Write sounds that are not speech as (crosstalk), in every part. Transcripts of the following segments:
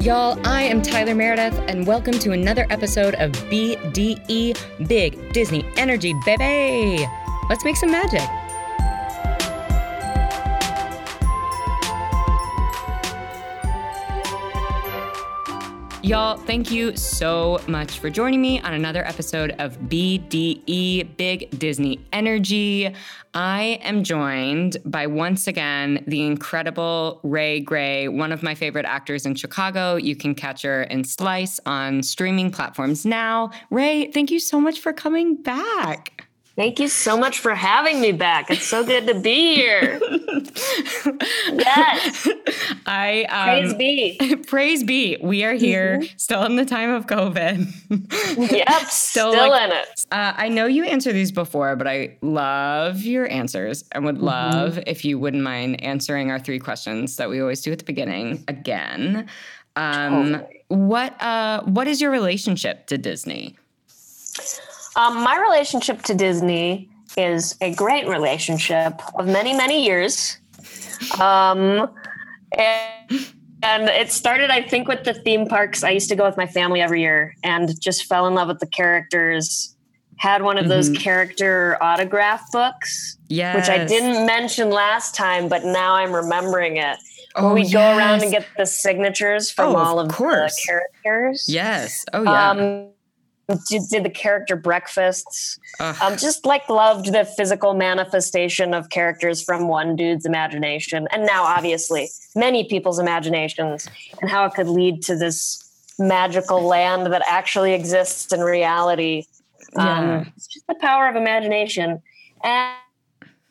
Y'all, I am Tyler Meredith, and welcome to another episode of BDE Big Disney Energy, baby! Let's make some magic. Y'all, thank you so much for joining me on another episode of BDE Big Disney Energy. I am joined by once again the incredible Ray Gray, one of my favorite actors in Chicago. You can catch her in Slice on streaming platforms now. Ray, thank you so much for coming back. Thank you so much for having me back. It's so good to be here. (laughs) yes. I um, praise be. (laughs) praise be. We are here, mm-hmm. still in the time of COVID. yep, (laughs) still, still like, in it. Uh, I know you answered these before, but I love your answers and would mm-hmm. love mm-hmm. if you wouldn't mind answering our three questions that we always do at the beginning again. Um, totally. What uh, What is your relationship to Disney? Um, my relationship to Disney is a great relationship of many, many years. Um, and, and it started, I think, with the theme parks. I used to go with my family every year and just fell in love with the characters. Had one of mm-hmm. those character autograph books, yes. which I didn't mention last time, but now I'm remembering it. Oh, we yes. go around and get the signatures from oh, all of, of the characters. Yes. Oh, yeah. Um, did, did the character breakfasts. Um, just like loved the physical manifestation of characters from one dude's imagination, and now obviously many people's imaginations, and how it could lead to this magical land that actually exists in reality. Yeah. Um, it's just the power of imagination, and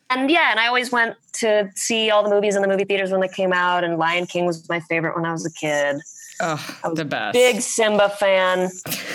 and yeah, and I always went to see all the movies in the movie theaters when they came out, and Lion King was my favorite when I was a kid. Oh, I'm the best. Big Simba fan.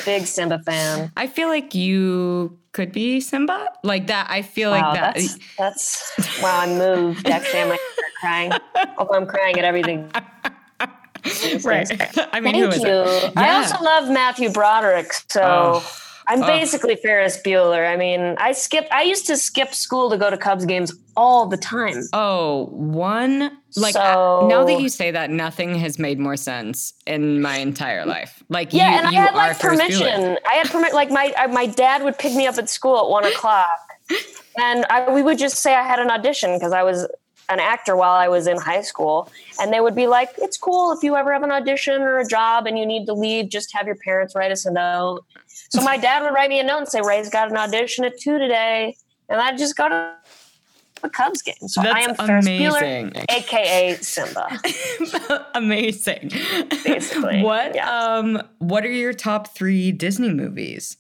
Big Simba fan. (laughs) I feel like you could be Simba. Like that. I feel wow, like that. That's, that's wow, I'm moved. Actually, I'm like (laughs) crying. Oh, I'm crying at everything. (laughs) right. I mean, Thank you. Yeah. I also love Matthew Broderick. So oh. I'm basically Ferris Bueller. I mean, I skip. I used to skip school to go to Cubs games all the time. Oh, one like so, now that you say that, nothing has made more sense in my entire life. Like yeah, you, and I had like permission. I had permission. Like my I, my dad would pick me up at school at one o'clock, (laughs) and I, we would just say I had an audition because I was an actor while I was in high school, and they would be like, "It's cool if you ever have an audition or a job and you need to leave, just have your parents write us a note." So my dad would write me a note and say, "Ray's got an audition at two today," and I'd just go to a Cubs game. So That's I am Ferris amazing. Bueller, aka Simba. (laughs) amazing. Basically. What yeah. um what are your top three Disney movies?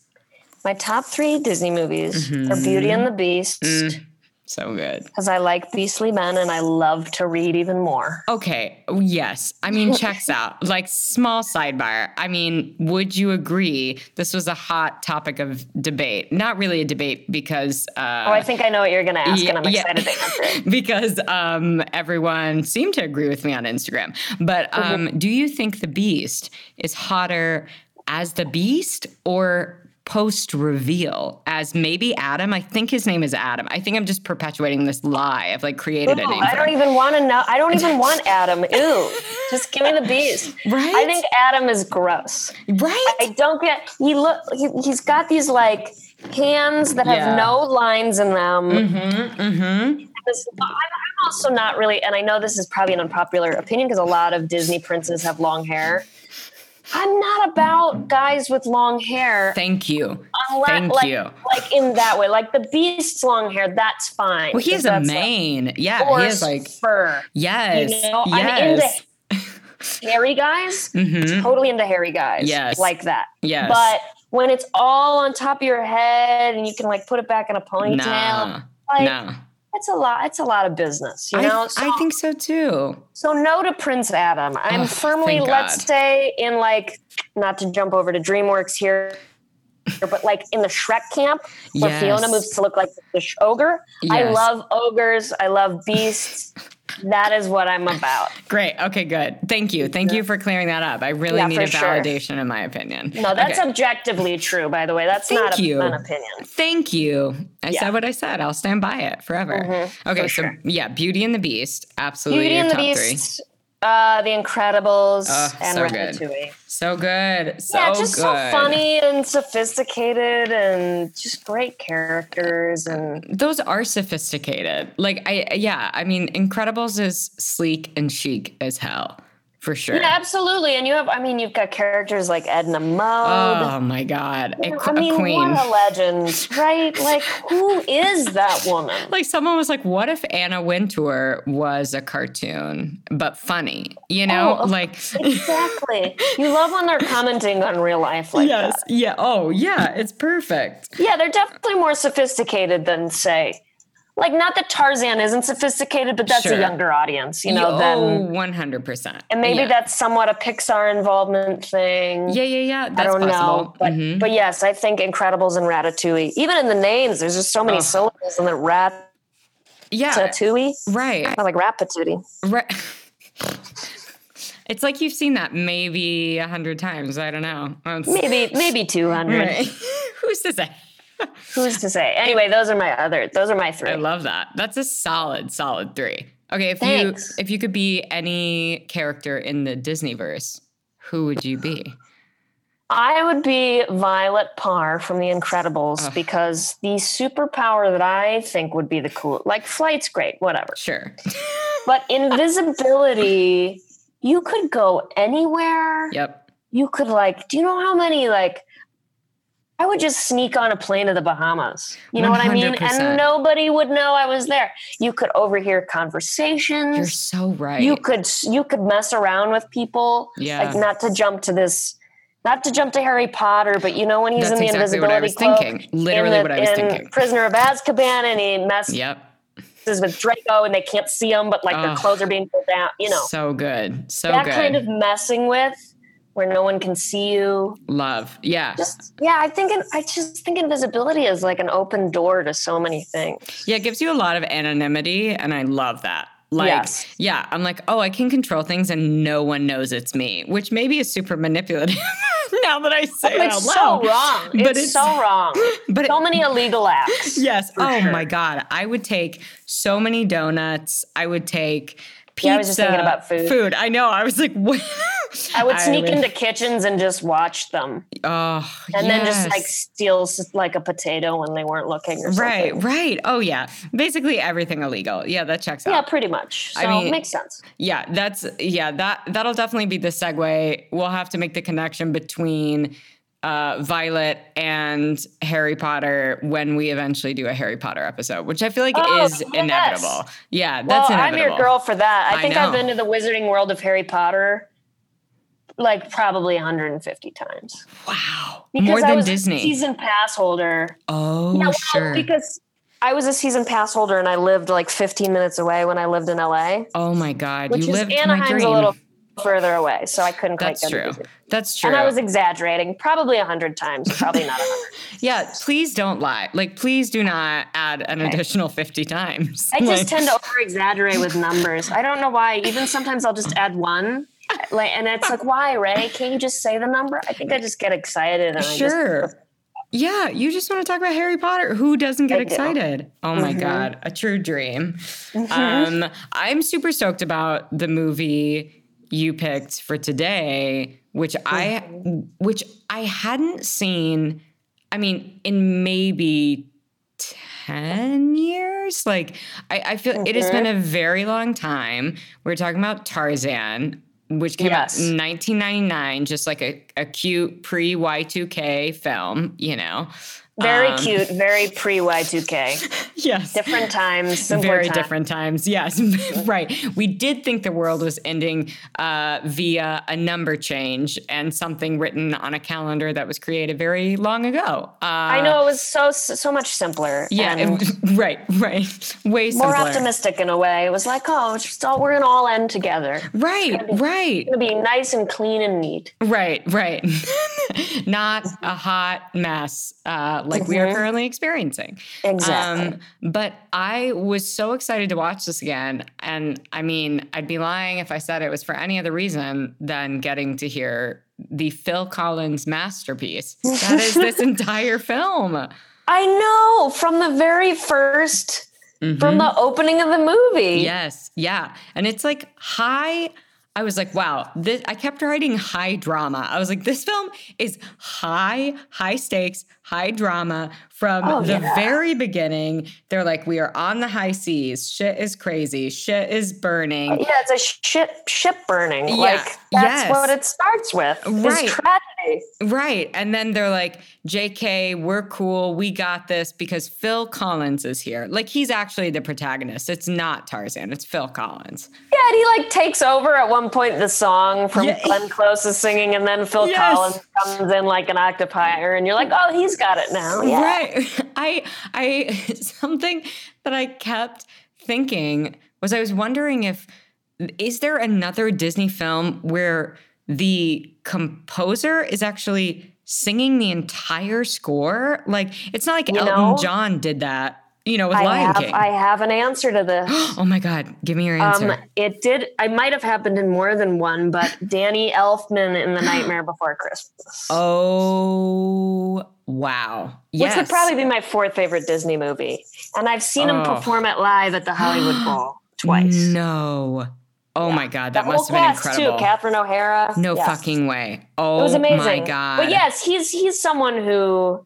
My top three Disney movies mm-hmm. are Beauty and the Beast. Mm so good. Because I like beastly men and I love to read even more. Okay. Yes. I mean, checks out. (laughs) Like, small sidebar. I mean, would you agree this was a hot topic of debate? Not really a debate because. Uh, oh, I think I know what you're going to ask, yeah, and I'm excited yeah. (laughs) because um, everyone seemed to agree with me on Instagram. But um, mm-hmm. do you think The Beast is hotter as The Beast or post reveal as maybe Adam. I think his name is Adam. I think I'm just perpetuating this lie. I've like created Ooh, a name. I don't even want to know. I don't even want (laughs) Adam. Ew. Just give me the beast. Right. I think Adam is gross. Right. I don't get. He look. He, has got these like hands that have yeah. no lines in them. Mm-hmm. Mm-hmm. I'm also not really, and I know this is probably an unpopular opinion because a lot of Disney princes have long hair. I'm not about guys with long hair. Thank you. Unless, Thank like, you. Like in that way, like the beast's long hair, that's fine. Well, he has a mane. Like, yeah, he has like fur. Yes. You know? yes. I'm into hairy guys. Mm-hmm. Totally into hairy guys. Yes. Like that. Yes. But when it's all on top of your head and you can like put it back in a ponytail, nah. like, nah it's a lot it's a lot of business you know I, so, I think so too so no to prince adam i'm oh, firmly let's say in like not to jump over to dreamworks here but like in the Shrek camp where yes. Fiona moves to look like the ogre. Yes. I love ogres. I love beasts. That is what I'm about. (laughs) Great. Okay, good. Thank you. Thank you for clearing that up. I really yeah, needed validation sure. in my opinion. No, that's okay. objectively true, by the way. That's Thank not you. an opinion. Thank you. I yeah. said what I said. I'll stand by it forever. Mm-hmm, okay, so sure. yeah, Beauty and the Beast. Absolutely. Beauty and the Beast. Uh, The Incredibles Oh, and so Ratatouille. good. So good. So yeah, just good. so funny and sophisticated and just great characters and Those are sophisticated. Like I yeah, I mean Incredibles is sleek and chic as hell. For sure. yeah, absolutely. And you have, I mean, you've got characters like Edna Mode. Oh my god. A, I mean, a queen. what a legend, right? (laughs) Like, who is that woman? like someone was like, "What if Anna Wintour was a cartoon but funny?" You know, Oh, like (laughs) Exactly. You love when they're commenting on real life like yes, that. yeah, oh yeah, it's perfect. Yeah, they're definitely more sophisticated than say, like not that Tarzan isn't sophisticated, but that's Sure. a younger audience, you know. Than oh, one hundred percent. and maybe yeah. that's somewhat a Pixar involvement thing. yeah, yeah, yeah. That's I don't possible. know, but Mhm. but yes, I think Incredibles and Ratatouille. Even in the names, there's just so many Ugh. syllables in the rat. yeah, Ratatouille. right, I like Rapatouille. right. (laughs) It's like you've seen that maybe a hundred times. I don't know. It's- Maybe maybe two hundred. Right. (laughs) Who's to say? Who's to say? Anyway, those are my other. Those are my three. I love that. That's a solid, solid three. Okay, if Thanks. you if you could be any character in the Disneyverse, who would you be? I would be Violet Parr from The Incredibles Ugh. because the superpower that I think would be the cool, like flight's great, whatever. Sure. (laughs) But invisibility, you could go anywhere. yep. You could like, do you know how many like? I would just sneak on a plane to the Bahamas. You know what I mean? And nobody would know I was there. You could overhear conversations. You're so right. you could you could mess around with people. yeah. like not to jump to this not to jump to Harry Potter, but you know when he's That's in the exactly what I invisibility was cloak thinking. Literally in the- what I was in thinking. Prisoner of Azkaban, and he messes Yep. with Draco, and they can't see him, but like their clothes are being pulled down. You know So good. So that good. kind of messing with where no one can see you. love. Yeah. Just yeah, I think I just think invisibility is like an open door to so many things. Yeah, it gives you a lot of anonymity, and I love that. Like, Yes. yeah, I'm like, oh, I can control things, and no one knows it's me, which maybe is super manipulative. (laughs) now that I say it out It's loud, so wrong. But it's, it's- (laughs) so wrong. but So it- many illegal acts. yes. Oh sure. my god, I would take so many donuts. I would take pizza. Yeah, I was just thinking about food. Food. I know. I was like, (laughs) what? I would sneak would- into kitchens and just watch them. Oh, and then just like yes. steal like a potato when they weren't looking or something. Right, right. Oh yeah. Basically everything illegal. Yeah, that checks out. Yeah, pretty much. So I mean- it makes sense. Yeah, that's yeah, that that'll definitely be the segue. We'll have to make the connection between uh, Violet and Harry Potter when we eventually do a Harry Potter episode, which I feel like Oh, is yes. inevitable. Yeah, that's Well, that's I'm inevitable. your girl for that. I I think I've been to the Wizarding World of Harry Potter like probably 150 times. Wow, Because more I was Disney. a season pass holder. oh, Yeah, well, sure. because I was a season pass holder and I lived like 15 minutes away when I lived in LA, oh my God, which you is lived my Anaheim's dream. a little further away, so I couldn't quite that's go to true. That's true. And I was exaggerating, probably a hundred times, probably not a hundred. (laughs) yeah, please don't lie. Like, please do not add an additional fifty times. I just Like- tend to over exaggerate with numbers. I don't know why. Even sometimes I'll just add one. Like, and it's like, why, Ray? Can't you just say the number? I think I just get excited. And I just, Sure. Yeah, you just want to talk about Harry Potter. Who doesn't get I do. excited? Oh my Mhm. God, a true dream. Mm-hmm. Um, I'm super stoked about the movie you picked for today, which I Mm-hmm. which I hadn't seen. I mean, in maybe 10 years like i, I feel it has been a very long time we're talking about tarzan which came Yes. out in 1999 just like a, a cute pre y2k film you know very Um, cute, very pre Y2K. (laughs) yes Different times, very times. different times yes (laughs) right we did think the world was ending uh, via a number change and something written on a calendar that was created very long ago uh, I know it was so so much simpler. yeah and it- (laughs) right right way simpler. more optimistic in a way. It was like, oh, it's just all, we're gonna all end together. It's right right gonna be nice and clean and neat. right right (laughs) not a hot mess uh, like we are Mhm. currently experiencing Exactly. Um, but I was so excited to watch this again. And I mean, I'd be lying if I said it was for any other reason than getting to hear the Phil Collins masterpiece. That is this (laughs) entire film. I know from the very 1st from Mhm. the opening of the movie. Yes. Yeah. And it's like high. I was like, wow, this I kept writing high drama. I was like, this film is high, high stakes, high drama from oh, the yeah. very beginning. They're like, we are on the high seas. Shit is crazy. Shit is burning. Uh, yeah, it's a ship ship burning. Yeah. Like that's yes. what it starts with. Right. tragedy. Right. And then they're like, JK, we're cool. We got this because Phil Collins is here. Like he's actually the protagonist. It's not Tarzan, it's Phil Collins. Yeah, and he like takes over at one point the song from yeah. Glenn Close is singing, and then Phil yes. Collins comes in like an octopi, and you're like, oh, he's got it now. Yeah. Right. (laughs) I I (laughs) something that I kept thinking was I was wondering if is there another Disney film where the composer is actually singing the entire score. Like it's not like you Elton know, John did that. You know, with I Lion have, King. I have an answer to this. (gasps) oh my God. Give me your answer. Um, it did, I might have happened in more than one, but Danny Elfman in The Nightmare Before Christmas. Oh, wow. Yes. Which would probably be my fourth favorite Disney movie. And I've seen oh. him perform it live at the Hollywood (gasps) Bowl twice. No. Oh yeah. my god, that must have been incredible. Too. Catherine O'Hara. No yes. fucking way. Oh, it was oh amazing. my god. But yes, he's he's someone who.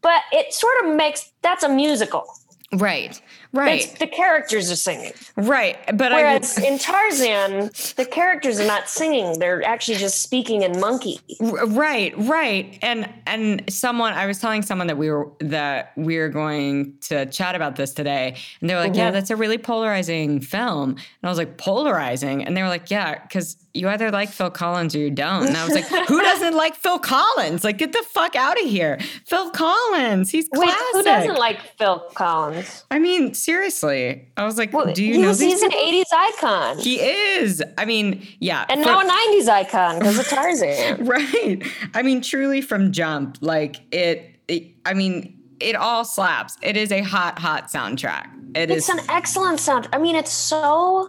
But it sort of makes that's a musical. Right. Right. It's, the characters are singing. Right. But whereas I, in Tarzan, the characters are not singing; they're actually just speaking in monkey. Right. Right. And and someone I was telling someone that we were that we were going to chat about this today, and they were like, mm-hmm. "Yeah, that's a really polarizing film." And I was like, "Polarizing?" And they were like, "Yeah, because." you either like Phil Collins or you don't. And I was like, who (laughs) doesn't like Phil Collins? Like, get the fuck out of here. Phil Collins. He's classic. Wait, who doesn't like Phil Collins? I mean, seriously. I was like, well, do you know was, He's people? an 80s icon. He is. I mean, yeah. And from, now a 90s icon because of Tarzan. (laughs) right. I mean, truly from Jump, like it, it I mean, it all slaps. It is a hot, hot soundtrack. It it's is, an excellent sound. I mean, it's so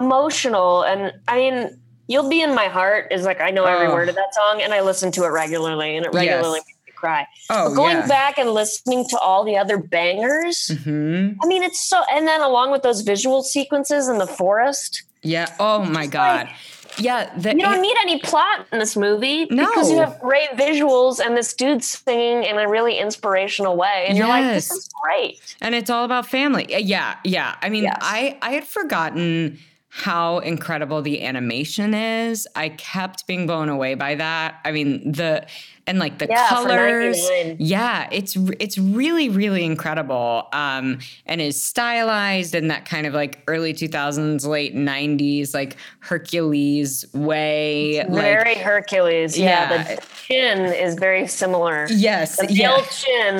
emotional. And I mean, You'll Be in My Heart is like I know every oh. word of that song and I listen to it regularly and it regularly yes. Cry. Oh, but going yeah. back and listening to all the other bangers, mm-hmm. I mean it's so and then along with those visual sequences in the forest. Yeah. Oh my God. Like, yeah, the, you don't need any plot in this movie no. because you have great visuals and this dude singing in a really inspirational way, and yes. you're like, "This is great." And it's all about family. Yeah, yeah. I mean, yes. I I had forgotten how incredible the animation is. I kept being blown away by that. I mean, the and like the yeah, colors. Yeah, it's it's really really incredible. Um and is stylized in that kind of like early 2000s late 90s like Hercules way. very Hercules. Yeah, yeah, the chin is very similar. Yes. The yeah. chin,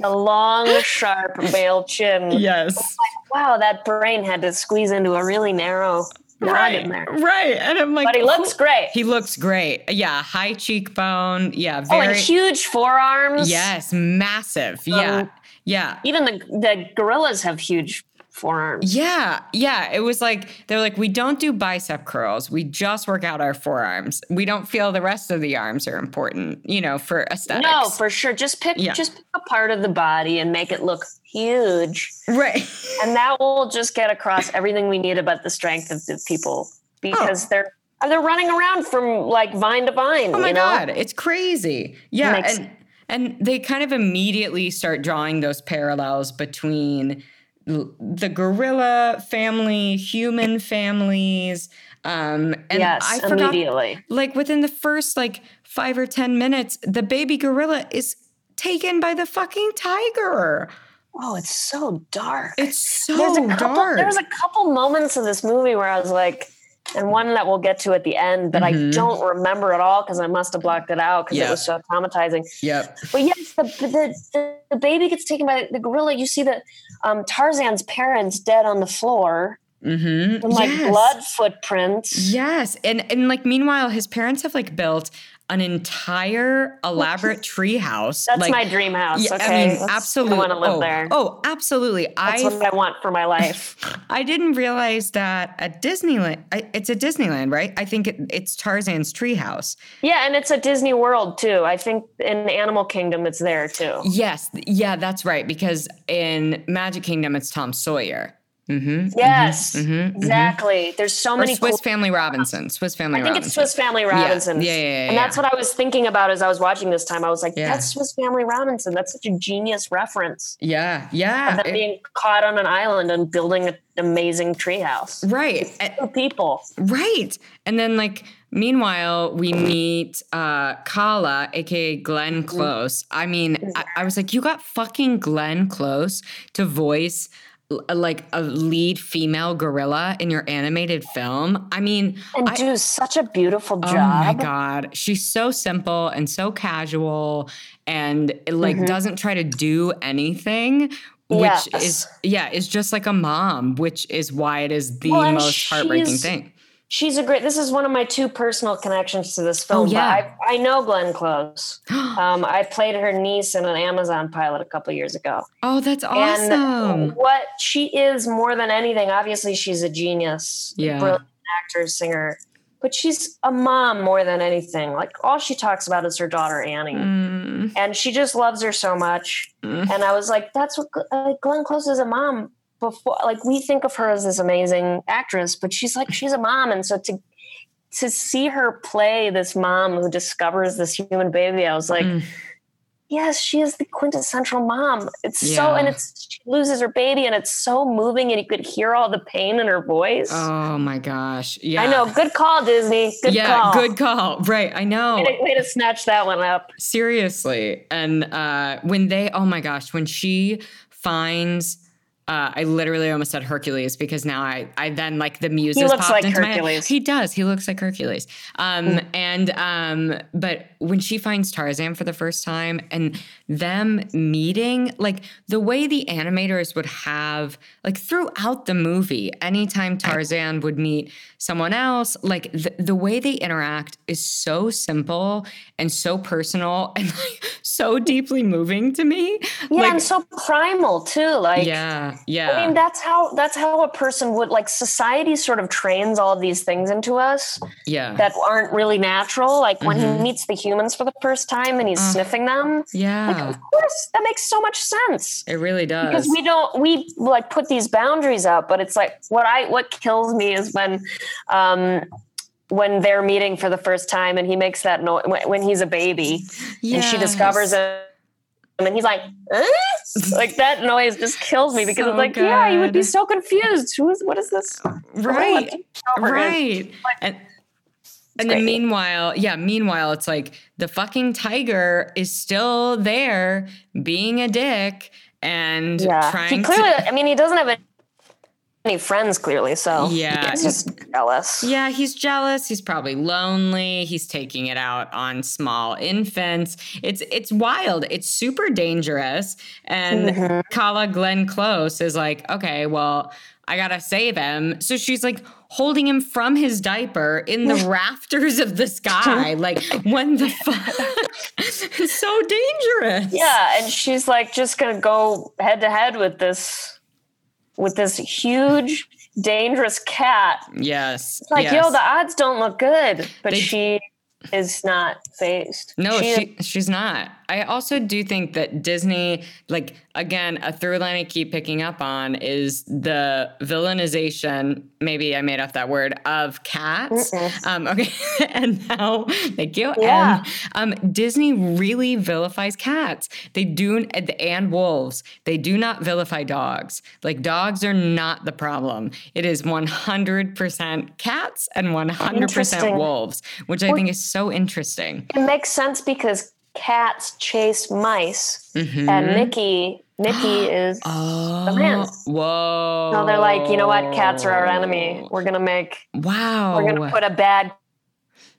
the long sharp male chin. (laughs) Yes. Like, wow, that brain had to squeeze into a really narrow right, Right. And I'm like, but he looks great. He looks great. Yeah. High cheekbone. Yeah. Very, oh, and huge forearms. Yes. Massive. Yeah. Um, yeah. Even the, the gorillas have huge forearms. Yeah. Yeah. It was like, they're like, we don't do bicep curls. We just work out our forearms. We don't feel the rest of the arms are important, you know, for aesthetics. No, for sure. Just pick, yeah. just pick a part of the body and make it look huge. Right. (laughs) and that will just get across everything we need about the strength of the people because oh. they're they're running around from like vine to vine. Oh my you know? god, it's crazy. Yeah, and and they kind of immediately start drawing those parallels between the gorilla family, human families. Um, and yes, I forgot, immediately. like within the first like five or ten minutes, the baby gorilla is taken by the fucking tiger. Oh, it's so dark. It's so there's a couple, dark. There's a couple moments in this movie where I was like, and one that we'll get to at the end but mm-hmm. I don't remember at all because I must have blocked it out because yep. it was so traumatizing. Yep. But yes, the, the, the, baby gets taken by the gorilla. You see that um, Tarzan's parents dead on the floor. Mm-hmm. And like yes. blood footprints. Yes. And and like meanwhile, his parents have like built an entire elaborate (laughs) tree house. That's like, my dream house. Yeah, okay. I mean, That's, absolutely. I want to live oh, there. Oh, absolutely. That's I, what I want for my life. (laughs) I didn't realize that at Disneyland, I, it's a Disneyland, right? I think it, it's Tarzan's treehouse. Yeah, and it's a Disney World too. I think in Animal Kingdom, it's there too. Yes, yeah, that's right. Because in Magic Kingdom, it's Tom Sawyer. Mm-hmm, yes, mm-hmm, mm-hmm, exactly. There's so or many Swiss cool- Family Robinson. Swiss Family. I think Robinson. it's Swiss Family Robinson. Yeah, yeah, yeah, yeah And that's what I was thinking about as I was watching this time. I was like, that's Swiss Family Robinson. That's such a genius reference. Yeah, yeah. Of it, being caught on an island and building an amazing treehouse. Right. Two people. Right. And then like Meanwhile, we meet uh, Kala, aka Glenn mm-hmm. Close. I mean, I, I, was like, you got fucking Glenn Close to voice like a lead female gorilla in your animated film. I mean, and I, do such a beautiful job. Oh my god, she's so simple and so casual, and it, like mm-hmm. doesn't try to do anything. Which yes. is yeah, is just like a mom, which is why it is the well, most heartbreaking thing She's a great. This is one of my two personal connections to this film. Oh, yeah. I, I know Glenn Close. (gasps) um, I played her niece in an Amazon pilot a couple years ago. Oh, that's awesome! And what she is more than anything, obviously, she's a genius. Yeah, brilliant actor, singer, but she's a mom more than anything. Like all she talks about is her daughter Annie, mm. and she just loves her so much. Mm. And I was like, that's what uh, Glenn Close is a mom before like we think of her as this amazing actress but she's like she's a mom. And so to to see her play this mom who discovers this human baby i was like mm. yes she is the quintessential mom. It's yeah. so and it's she loses her baby and it's so moving and you could hear all the pain in her voice. Oh my gosh. Yeah. I know. Good call disney. Good yeah call. good call. Right. I know. Way to, way to snatch that one up. Seriously. And uh when they oh my gosh when she finds uh, I literally almost said Hercules because now I, I then like the muses he looks like into Hercules. my head. He does. He looks like Hercules. Um, mm. and um, but when she finds Tarzan for the first time and them meeting, like the way the animators would have, like throughout the movie, anytime Tarzan would meet someone else, like the, the way they interact is so simple and so personal (laughs) and like so deeply moving to me. Yeah, like, and so primal too. Like yeah, yeah. I mean, that's how that's how a person would like. Society sort of trains all of these things into us. Yeah, that aren't really natural. Like when mm-hmm. he meets the humans for the first time and he's uh, sniffing them. Yeah, like, of course that makes so much sense. It really does because we don't we like put these boundaries up, but it's like what I what kills me is when. um when they're meeting for the first time and he makes that noise when he's a baby yes. and she discovers him and he's like eh? like that noise just kills me because so it's like good. yeah you would be so confused who's what is this right right and and then meanwhile, yeah, meanwhile, it's like the fucking tiger is still there being a dick and yeah. trying he clearly, to. I mean, he doesn't have any friends clearly, so yeah, he's just jealous. Yeah, he's jealous. He's probably lonely. He's taking it out on small infants. It's it's wild. It's super dangerous. And mm-hmm. Kala Glenn Close is like, okay, well, I gotta save him. So she's like holding him from his diaper in the (laughs) rafters of the sky. (laughs) Like, when the fuck? it's (laughs) so dangerous. Yeah. And she's like just gonna go head to head with this with this huge dangerous cat. Yes. It's like, yes. yo, the odds don't look good. But they, she is not fazed. No, she, she she's not. I also do think that Disney, like again, a through line I keep picking up on is the villainization. Maybe I made up that word of cats. Um, (laughs) okay, and now thank you. Yeah. And um, Disney really vilifies cats. They do, and wolves. They do not vilify dogs. Like dogs are not the problem. It is one hundred percent cats and one hundred percent wolves, which I think is so interesting. It makes sense because cats chase mice, mm-hmm. and Mickey Mickey (gasps) is oh, the man. Whoa! So they're like, you know what? Cats are our enemy. We're gonna make. Wow. We're gonna put a bad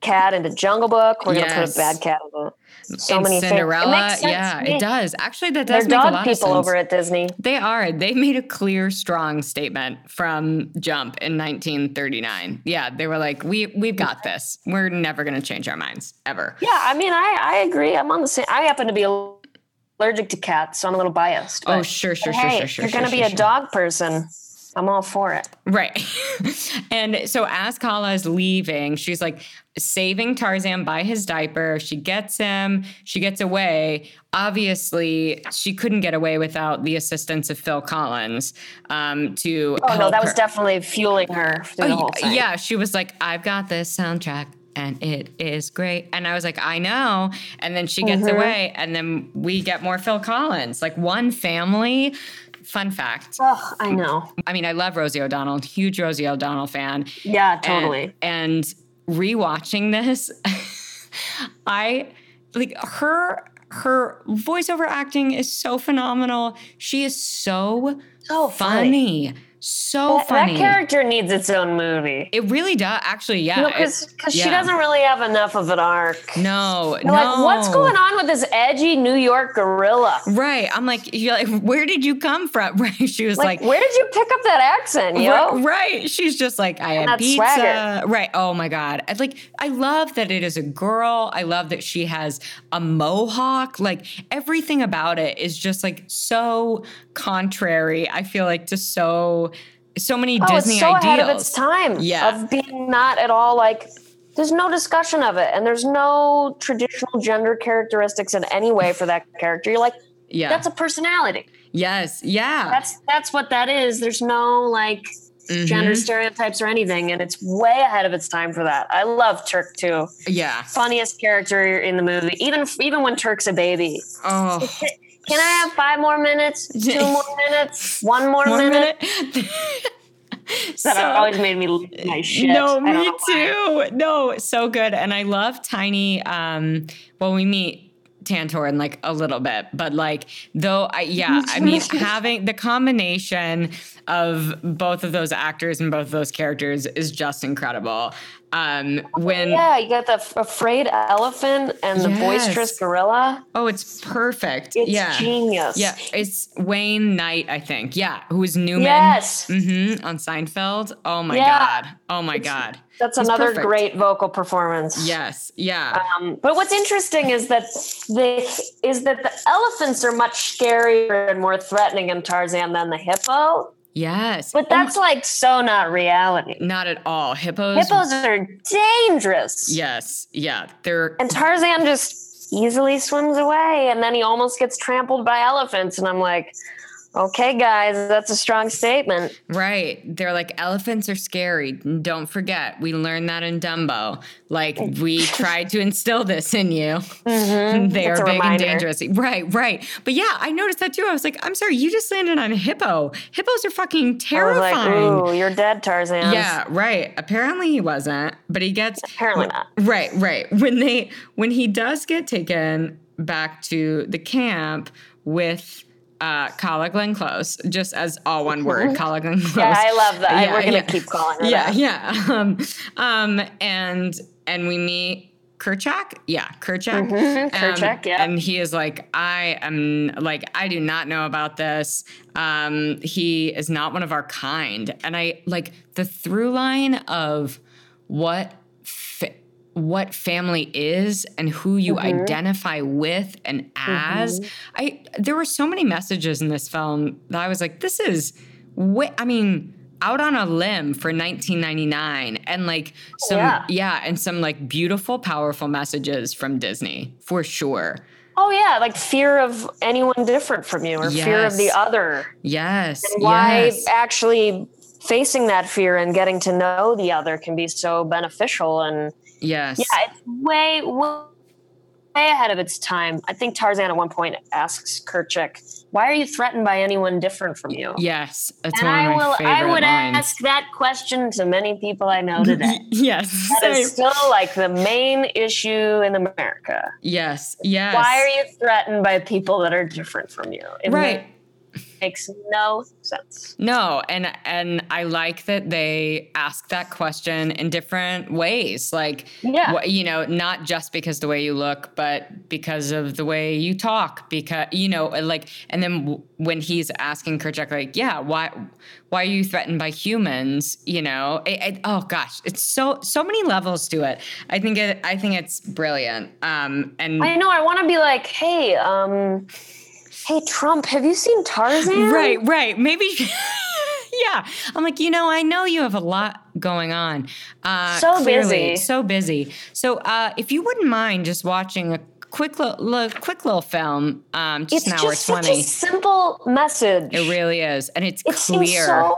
cat into Jungle Book. We're yes. gonna put a bad cat into so many Cinderella. Things. It yeah, it does. Actually, that does They're make a lot of sense. people over at Disney. They are. They made a clear, strong statement from Jump in 1939. Yeah, they were like, "We we've got this. We're never going to change our minds ever." Yeah, I mean, I I agree. I'm on the same. I happen to be allergic to cats, so I'm a little biased. oh, sure, sure, hey, sure, sure. You're going to sure, be sure, a dog person. I'm all for it. Right. (laughs) and so as Kala is leaving, she's like saving Tarzan by his diaper. She gets him, she gets away. Obviously, she couldn't get away without the assistance of Phil Collins um, to. Oh, no, that was definitely fueling her oh, the whole thing. Yeah, she was like, I've got this soundtrack and it is great. And I was like, I know. And then she gets mm-hmm. away, and then we get more Phil Collins. Like one family fun fact. Oh, I know. I mean, I love Rosie O'Donnell, huge Rosie O'Donnell fan. Yeah, totally. And, and rewatching this, (laughs) I like her her voiceover acting is so phenomenal. She is so so funny. funny so that, funny. That character needs its own movie. It really does, actually. Yeah, because yeah. she doesn't really have enough of an arc. No, no. Like, what's going on with this edgy New York gorilla? Right. I'm like, you're like, where did you come from? (laughs) Right. She was like, like where did you pick up that accent, yo? Right. She's just like, I had pizza. Swagger. Right. Oh my god. I like. I love that it is a girl. I love that she has a mohawk. Like everything about it is just like so contrary. I feel like to so so many oh, Disney it's so ideals. ahead of its time. Yeah. Of being not at all like there's no discussion of it and there's no traditional gender characteristics in any way for that character. You're like, yeah. That's a personality. Yes. Yeah. That's that's what that is. There's no like mm-hmm. gender stereotypes or anything and it's way ahead of its time for that. I love Turk too. Yeah. Funniest character in the movie. Even even when Turk's a baby. Oh. Can I have five more minutes? Two more (laughs) minutes? One more One minute? minute? (laughs) that so, always made me lose my shit. No, me too. No, so good. And I love Tiny. Um, well, we meet Tantor in like a little bit, but like though I yeah, I (laughs) mean having the combination of both of those actors and both of those characters is just incredible. Um, when yeah, you got the afraid elephant and the yes. boisterous gorilla. Oh, it's perfect. It's yeah. genius. Yeah, it's Wayne Knight, I think. Yeah, who is Newman? Yes. Mm-hmm, on Seinfeld. Oh my yeah. god. Oh my god. That's He's another perfect. great vocal performance. Yes. Yeah. Um, but what's interesting is that the is that the elephants are much scarier and more threatening in Tarzan than the hippo. Yes. But that's oh. like so not reality. Not at all. Hippos Hippos are dangerous. Yes. Yeah. They're And Tarzan just easily swims away and then he almost gets trampled by elephants and I'm like Okay, guys, that's a strong statement. Right. They're like, elephants are scary. Don't forget, we learned that in Dumbo. Like, we (laughs) tried to instill this in you. Mm-hmm. (laughs) They are big reminder. and dangerous. Right, right. But yeah, I noticed that too. I was like, I'm sorry, you just landed on a hippo. Hippos are fucking terrifying. Like, Ooh, you're dead, Tarzan. Yeah, right. Apparently he wasn't, but he gets. Apparently not. Right, right. When they, when he does get taken back to the camp with uh, Kala Glenn Close, just as all one word, (laughs) Kala Glenn Close. Yeah, I love that. Yeah, We're gonna yeah. keep calling her Yeah, that. yeah. Um, um, and and we meet Kerchak. Yeah, Kerchak. Mm-hmm. Kerchak, um, yeah. And he is like, I am like, I do not know about this. Um, he is not one of our kind. And I like the through line of what what family is and who you mm-hmm. identify with and as. Mm-hmm. I there were so many messages in this film that I was like, this is what I mean, out on a limb for 1999 and like some yeah. yeah, and some like beautiful powerful messages from Disney for sure. Oh yeah, like fear of anyone different from you or yes. fear of the other. Yes. And why yes. actually facing that fear and getting to know the other can be so beneficial and Yes. Yeah, it's way, way ahead of its time. I think Tarzan at one point asks Kerchak, "Why are you threatened by anyone different from you?" Yes, that's and one I of my will. I would lines. ask that question to many people I know (laughs) today. yes, that is still like the main issue in America. Yes, yes. Why are you threatened by people that are different from you? right makes no sense. No, and and I like that they ask that question in different ways. Like, yeah, you know, not just because the way you look, but because of the way you talk. Because you know, like, and then w- when he's asking Kerchak, like, yeah, why why are you threatened by humans? You know, it, it, oh gosh, it's so so many levels to it. I think it. I think it's brilliant. Um, and I know I want to be like, hey, um hey Trump, have you seen Tarzan? Right, right. Maybe (laughs) yeah. I'm like, you know, I know you have a lot going on. Uh, so clearly, busy. So busy. So uh, if you wouldn't mind just watching a quick little, quick little film, um, just it's an hour just 20. Such a simple message. It really is. And it's it clear. So,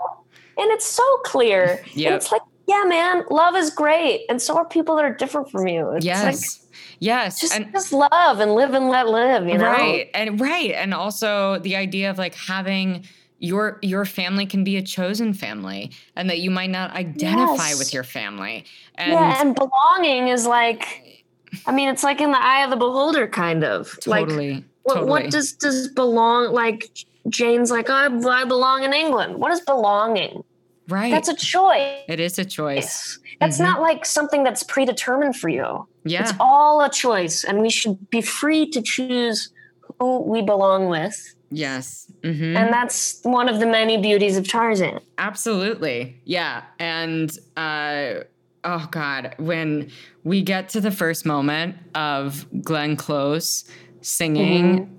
and it's so clear. Yeah. It's like, yeah, man, love is great. And so are people that are different from you. It's yes. Like, Yes. Just, and, just love and live and let live, you know? Right. And right. And also the idea of like having your your family can be a chosen family and that you might not identify yes. with your family. And yeah, and belonging is like I mean, it's like in the eye of the beholder kind of. Totally. Like what, totally. what does does belong like Jane's like, oh, I belong in England. What is belonging? Right. That's a choice. It is a choice. That's mm-hmm. not like something that's predetermined for you. Yeah. It's all a choice, and we should be free to choose who we belong with. Yes. Mm-hmm. And that's one of the many beauties of Tarzan. Absolutely. Yeah. And, uh, oh God, when we get to the first moment of Glenn Close singing, mm-hmm.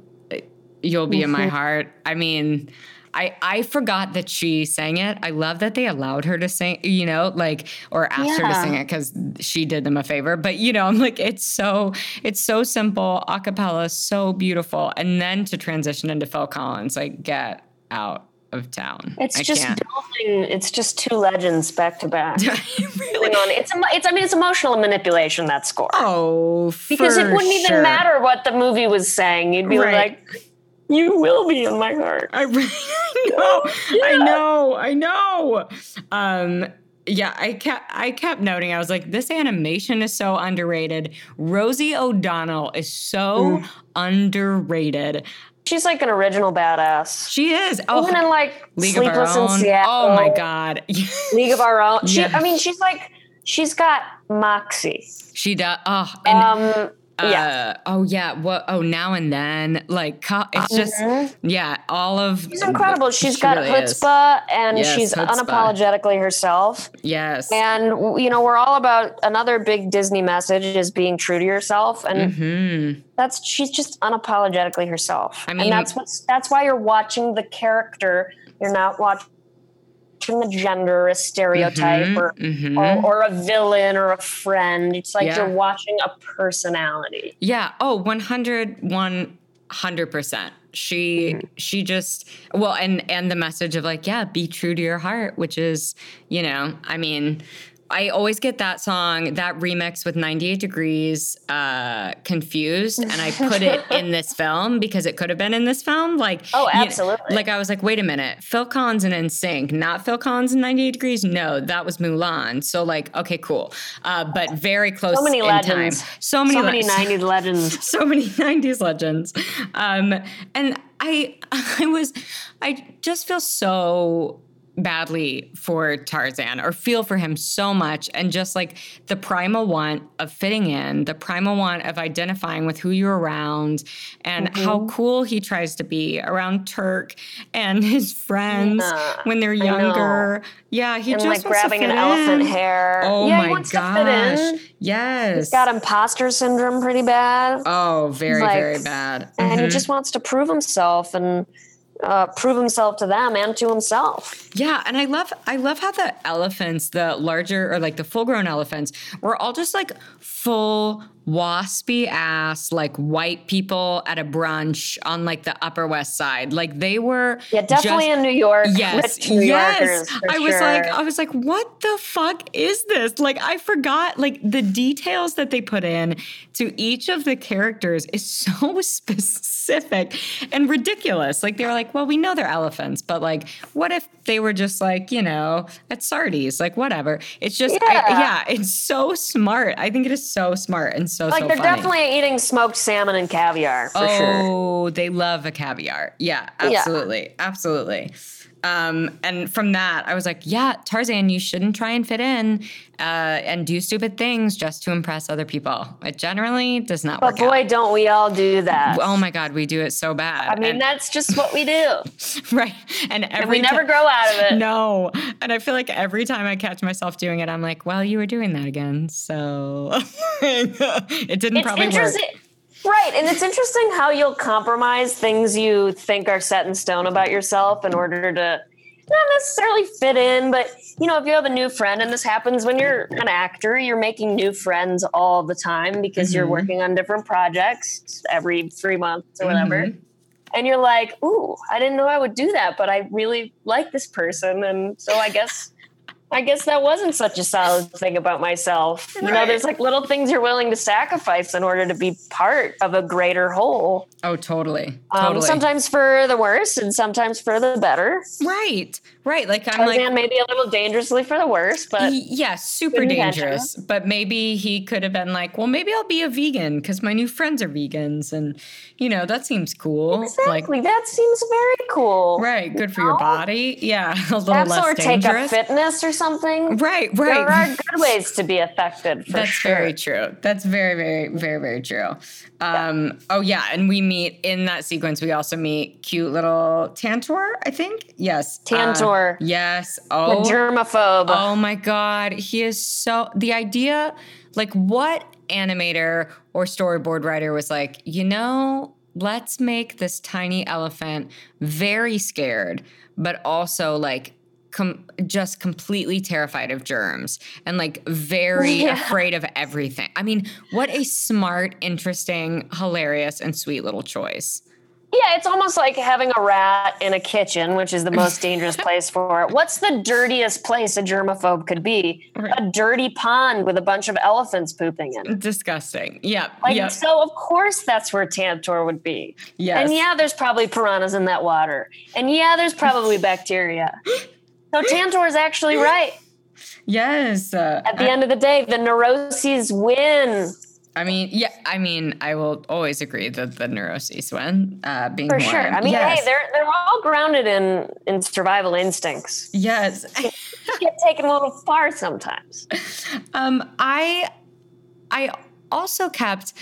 You'll Be in My mm-hmm. Heart. I mean, I I forgot that she sang it. I love that they allowed her to sing, you know, like or asked yeah. her to sing it because she did them a favor. But you know, I'm like, it's so it's so simple, a cappella, so beautiful, and then to transition into Phil Collins, like get out of town. It's I just building. It's just two legends back to back. (laughs) really? It's it's. I mean, it's emotional manipulation that score. Oh, because it wouldn't even matter what the movie was saying. You'd be right. like you will be in my heart. I (laughs) know. Yeah. I know. I know. Um, yeah, I kept I kept noting. I was like, this animation is so underrated. Rosie O'Donnell is so mm. underrated. She's like an original badass. She is. Oh, Even in like League Sleepless in Seattle. Oh my god. (laughs) League of Our Own. She, yeah. I mean, she's like she's got moxie. She does. Oh, and um, yeah. Uh, oh yeah. What? Oh, now and then. Like it's just mm-hmm. yeah. All of she's incredible. She's she got really chutzpah, is. and yes, she's chutzpah. unapologetically herself. Yes. And you know, we're all about another big Disney message is being true to yourself, and mm-hmm. that's she's just unapologetically herself. I mean, and that's what's that's why you're watching the character. You're not watching the gender, a stereotype, mm-hmm, or, mm-hmm. or, or a villain or a friend. It's like Yeah. you're watching a personality. Yeah. Oh, 100, 100%. She she just well and and the message of like yeah be true to your heart which is you know I mean I always get that song, that remix with 98 Degrees uh, confused. And I put it in (laughs) this film because it could have been in this film. Like, Oh, you- absolutely. like I was like, wait a minute, Phil Collins and NSYNC, not Phil Collins and 98 Degrees. No, that was Mulan. So like, okay, cool. Uh, but very close So many in legends. time. So many, so many le- 90s (laughs) legends. so many 90s legends. Um, and I (laughs) I was I just feel so badly for Tarzan or feel for him so much and just like the primal want of fitting in, the primal want of identifying with who you're around and Mm-hmm. how cool he tries to be around Turk and his friends Yeah, when they're younger. Yeah, he and just like wants to grabbing an fit elephant hair. Oh yeah, my he wants gosh. in. Yes. He's got imposter syndrome pretty bad. oh, very, like- very bad. and he Mhm. just wants to prove himself and uh, prove himself to them and to himself. Yeah, and I love I love how the elephants, the larger or like the full grown elephants, were all just like full waspy ass like white people at a brunch on like the Upper West Side. Like they were Yeah, definitely just- in New York. Yes, New yes. I was like. I was like, what the fuck is this? Like, I forgot like the details that they put in to each of the characters is (laughs) so specific and ridiculous. Like, they were like, well, we know they're elephants, but like, what if they were just like, you know, at Sardi's, like whatever. It's just, I- Yeah. yeah, it's so smart. I think it is so smart and so like so they're funny. definitely eating smoked salmon and caviar for oh, sure. they love a caviar. Yeah, Yeah. absolutely. Absolutely. Um, and from that, I was like, yeah, Tarzan, you shouldn't try and fit in uh, and do stupid things just to impress other people. It generally does not But work But boy, out. don't we all do that. Oh my God, we do it so bad. I mean, And- that's just what we do. (laughs) right. And every And we never grow out of it. No. And I feel like every time I catch myself doing it, I'm like, well, you were doing that again. So (laughs) it didn't It's probably work. Right. And it's interesting how you'll compromise things you think are set in stone about yourself in order to not necessarily fit in, but you know, if you have a new friend, and this happens when you're an actor, you're making new friends all the time because mm-hmm. you're working on different projects every three months or whatever. Mm-hmm. And you're like, ooh, I didn't know I would do that, but I really like this person. And so I guess I guess that wasn't such a solid thing about myself. Right. You know, there's like little things you're willing to sacrifice in order to be part of a greater whole. Oh, totally. Um, totally. Sometimes for the worse and sometimes for the better. Right. Right. Like I'm Tarzan like maybe a little dangerously for the worse, but yes, yeah, super dangerous. But maybe he could have been like, well, maybe I'll be a vegan because my new friends are vegans, and you know that seems cool. Exactly. Like, that seems very cool. Right. Good for your body. Yeah. (laughs) A little Perhaps less or dangerous. take up fitness or something. Right. Right. There are (laughs) good ways to be affected. That's sure. very true. That's very, very, very, very true. Um, yeah. Oh yeah, and we meet in that sequence. We also meet cute little Tantor. I think yes, Tantor. Yes. Oh, the germaphobe. Oh my god, he is so. The idea, like, what animator or storyboard writer was like, you know, let's make this tiny elephant very scared, but also like com- just completely terrified of germs and like very yeah. afraid of everything. I mean, what a smart, interesting, hilarious, and sweet little choice. Yeah, it's almost like having a rat in a kitchen, which is the most (laughs) dangerous place for it. What's the dirtiest place a germaphobe could be? Right. A dirty pond with a bunch of elephants pooping in. Disgusting. Yeah. Like yep. so of course that's where Tantor would be. Yes. And yeah, there's probably piranhas in that water. And yeah, there's probably (laughs) bacteria. So Tantor is actually right. Yes. Uh, At the I, end of the day, the neuroses win. I mean, yeah. I mean, I will always agree that the neuroses win. Uh, being for sure. I mean, yes. hey, they're they're all grounded in in survival instincts. Yes. (laughs) get taken a little far sometimes. (laughs) Um, I I also kept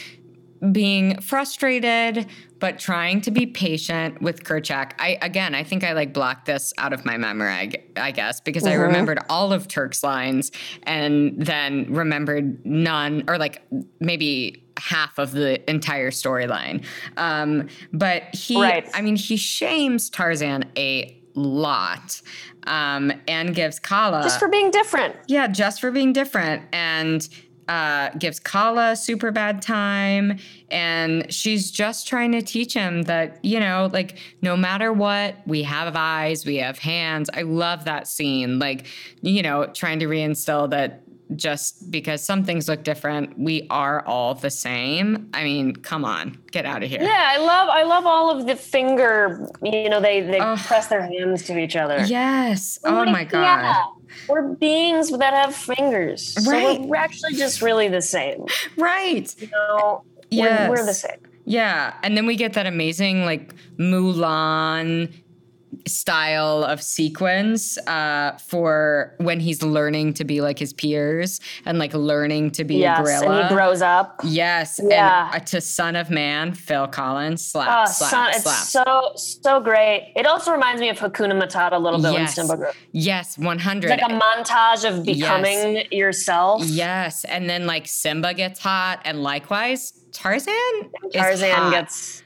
being frustrated but trying to be patient with Kerchak. I again, I think I like blocked this out of my memory, I, I guess, because mm-hmm. I remembered all of Terk's lines and then remembered none, or like maybe half of the entire storyline. Um, but he, right. I mean, he shames Tarzan a lot um, and gives Kala just for being different. Yeah, just for being different and uh, gives Kala super bad time. And she's just trying to teach him that, you know, like no matter what, we have eyes, we have hands. I love that scene. Like, you know, trying to reinstill that just because some things look different, we are all the same. I mean, come on, get out of here. Yeah, I love I love all of the finger, you know, they they press their hands to each other. Yes. oh my god. Yeah. We're beings that have fingers. Right. So we're actually just really the same. Right. You know, yes. we're, we're the same. Yeah. And then we get that amazing like Mulan style of sequence uh, for when he's learning to be like his peers and like learning to be yes, a gorilla. And he grows up. Yes. Yeah. And uh, to Son of Man, Phil Collins, slap, uh, slap, son, slap. It's so, so great. It also reminds me of Hakuna Matata a little bit yes. when Simba grew Yes, 100. It's like a montage of becoming yes. yourself. Yes. And then like Simba gets hot and likewise Tarzan Tarzan gets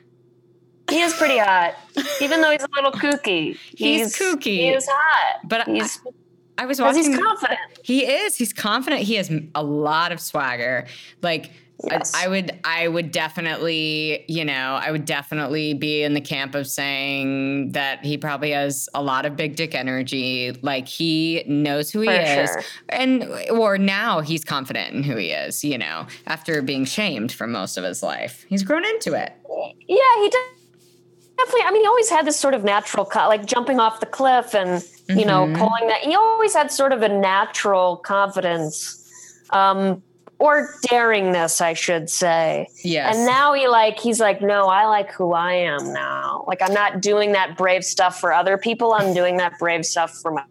he is pretty hot, even though he's a little kooky. He's, he's kooky. He is hot, but he's. I, I was watching. He's confident. He is. He's confident. He has a lot of swagger. Like yes. I, I, would. I would definitely. You know. I would definitely be in the camp of saying that he probably has a lot of big dick energy. Like he knows who he For is, sure. and or now he's confident in who he is. You know, after being shamed for most of his life, he's grown into it. Yeah, he does definitely. I mean, he always had this sort of natural, like jumping off the cliff and you mm-hmm. know pulling that. He always had sort of a natural confidence, um, or daringness, I should say. Yes. And now he like he's like, no, I like who I am now. Like I'm not doing that brave stuff for other people. I'm doing that brave stuff for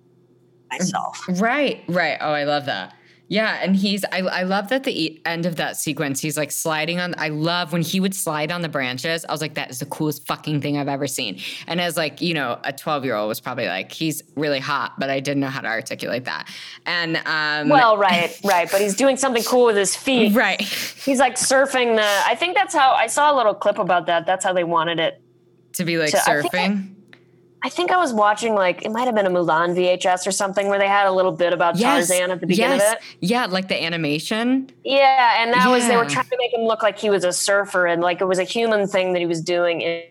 myself. Right. Right. Oh, I love that. Yeah, and he's I I love that the end of that sequence he's like sliding on I love when he would slide on the branches. I was like that is the coolest fucking thing I've ever seen. And as like, you know, a 12-year-old was probably like he's really hot, but I didn't know how to articulate that. And um Well, right, right, but he's doing something cool with his feet. (laughs) Right. He's like surfing the I think that's how I saw a little clip about that. That's how they wanted it to be like to, surfing. I think I was watching like it might have been a Mulan VHS or something where they had a little bit about yes. Tarzan at the beginning yes. of it. Yeah, like the animation. Yeah, and that yeah. was they were trying to make him look like he was a surfer and like it was a human thing that he was doing in,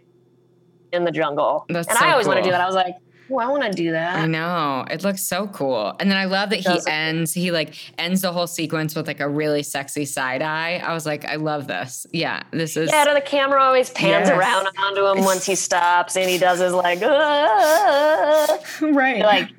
in the jungle. That's and so I always cool. want to do that. I was like, Oh, I want to do that. I know. It looks so cool. And then I love that he ends, he like ends the whole sequence with like a really sexy side eye. I was like, I love this. Yeah, this is. Yeah, and the camera always pans yes. around onto him once he stops and he does his like, ah. (laughs) right. You're like,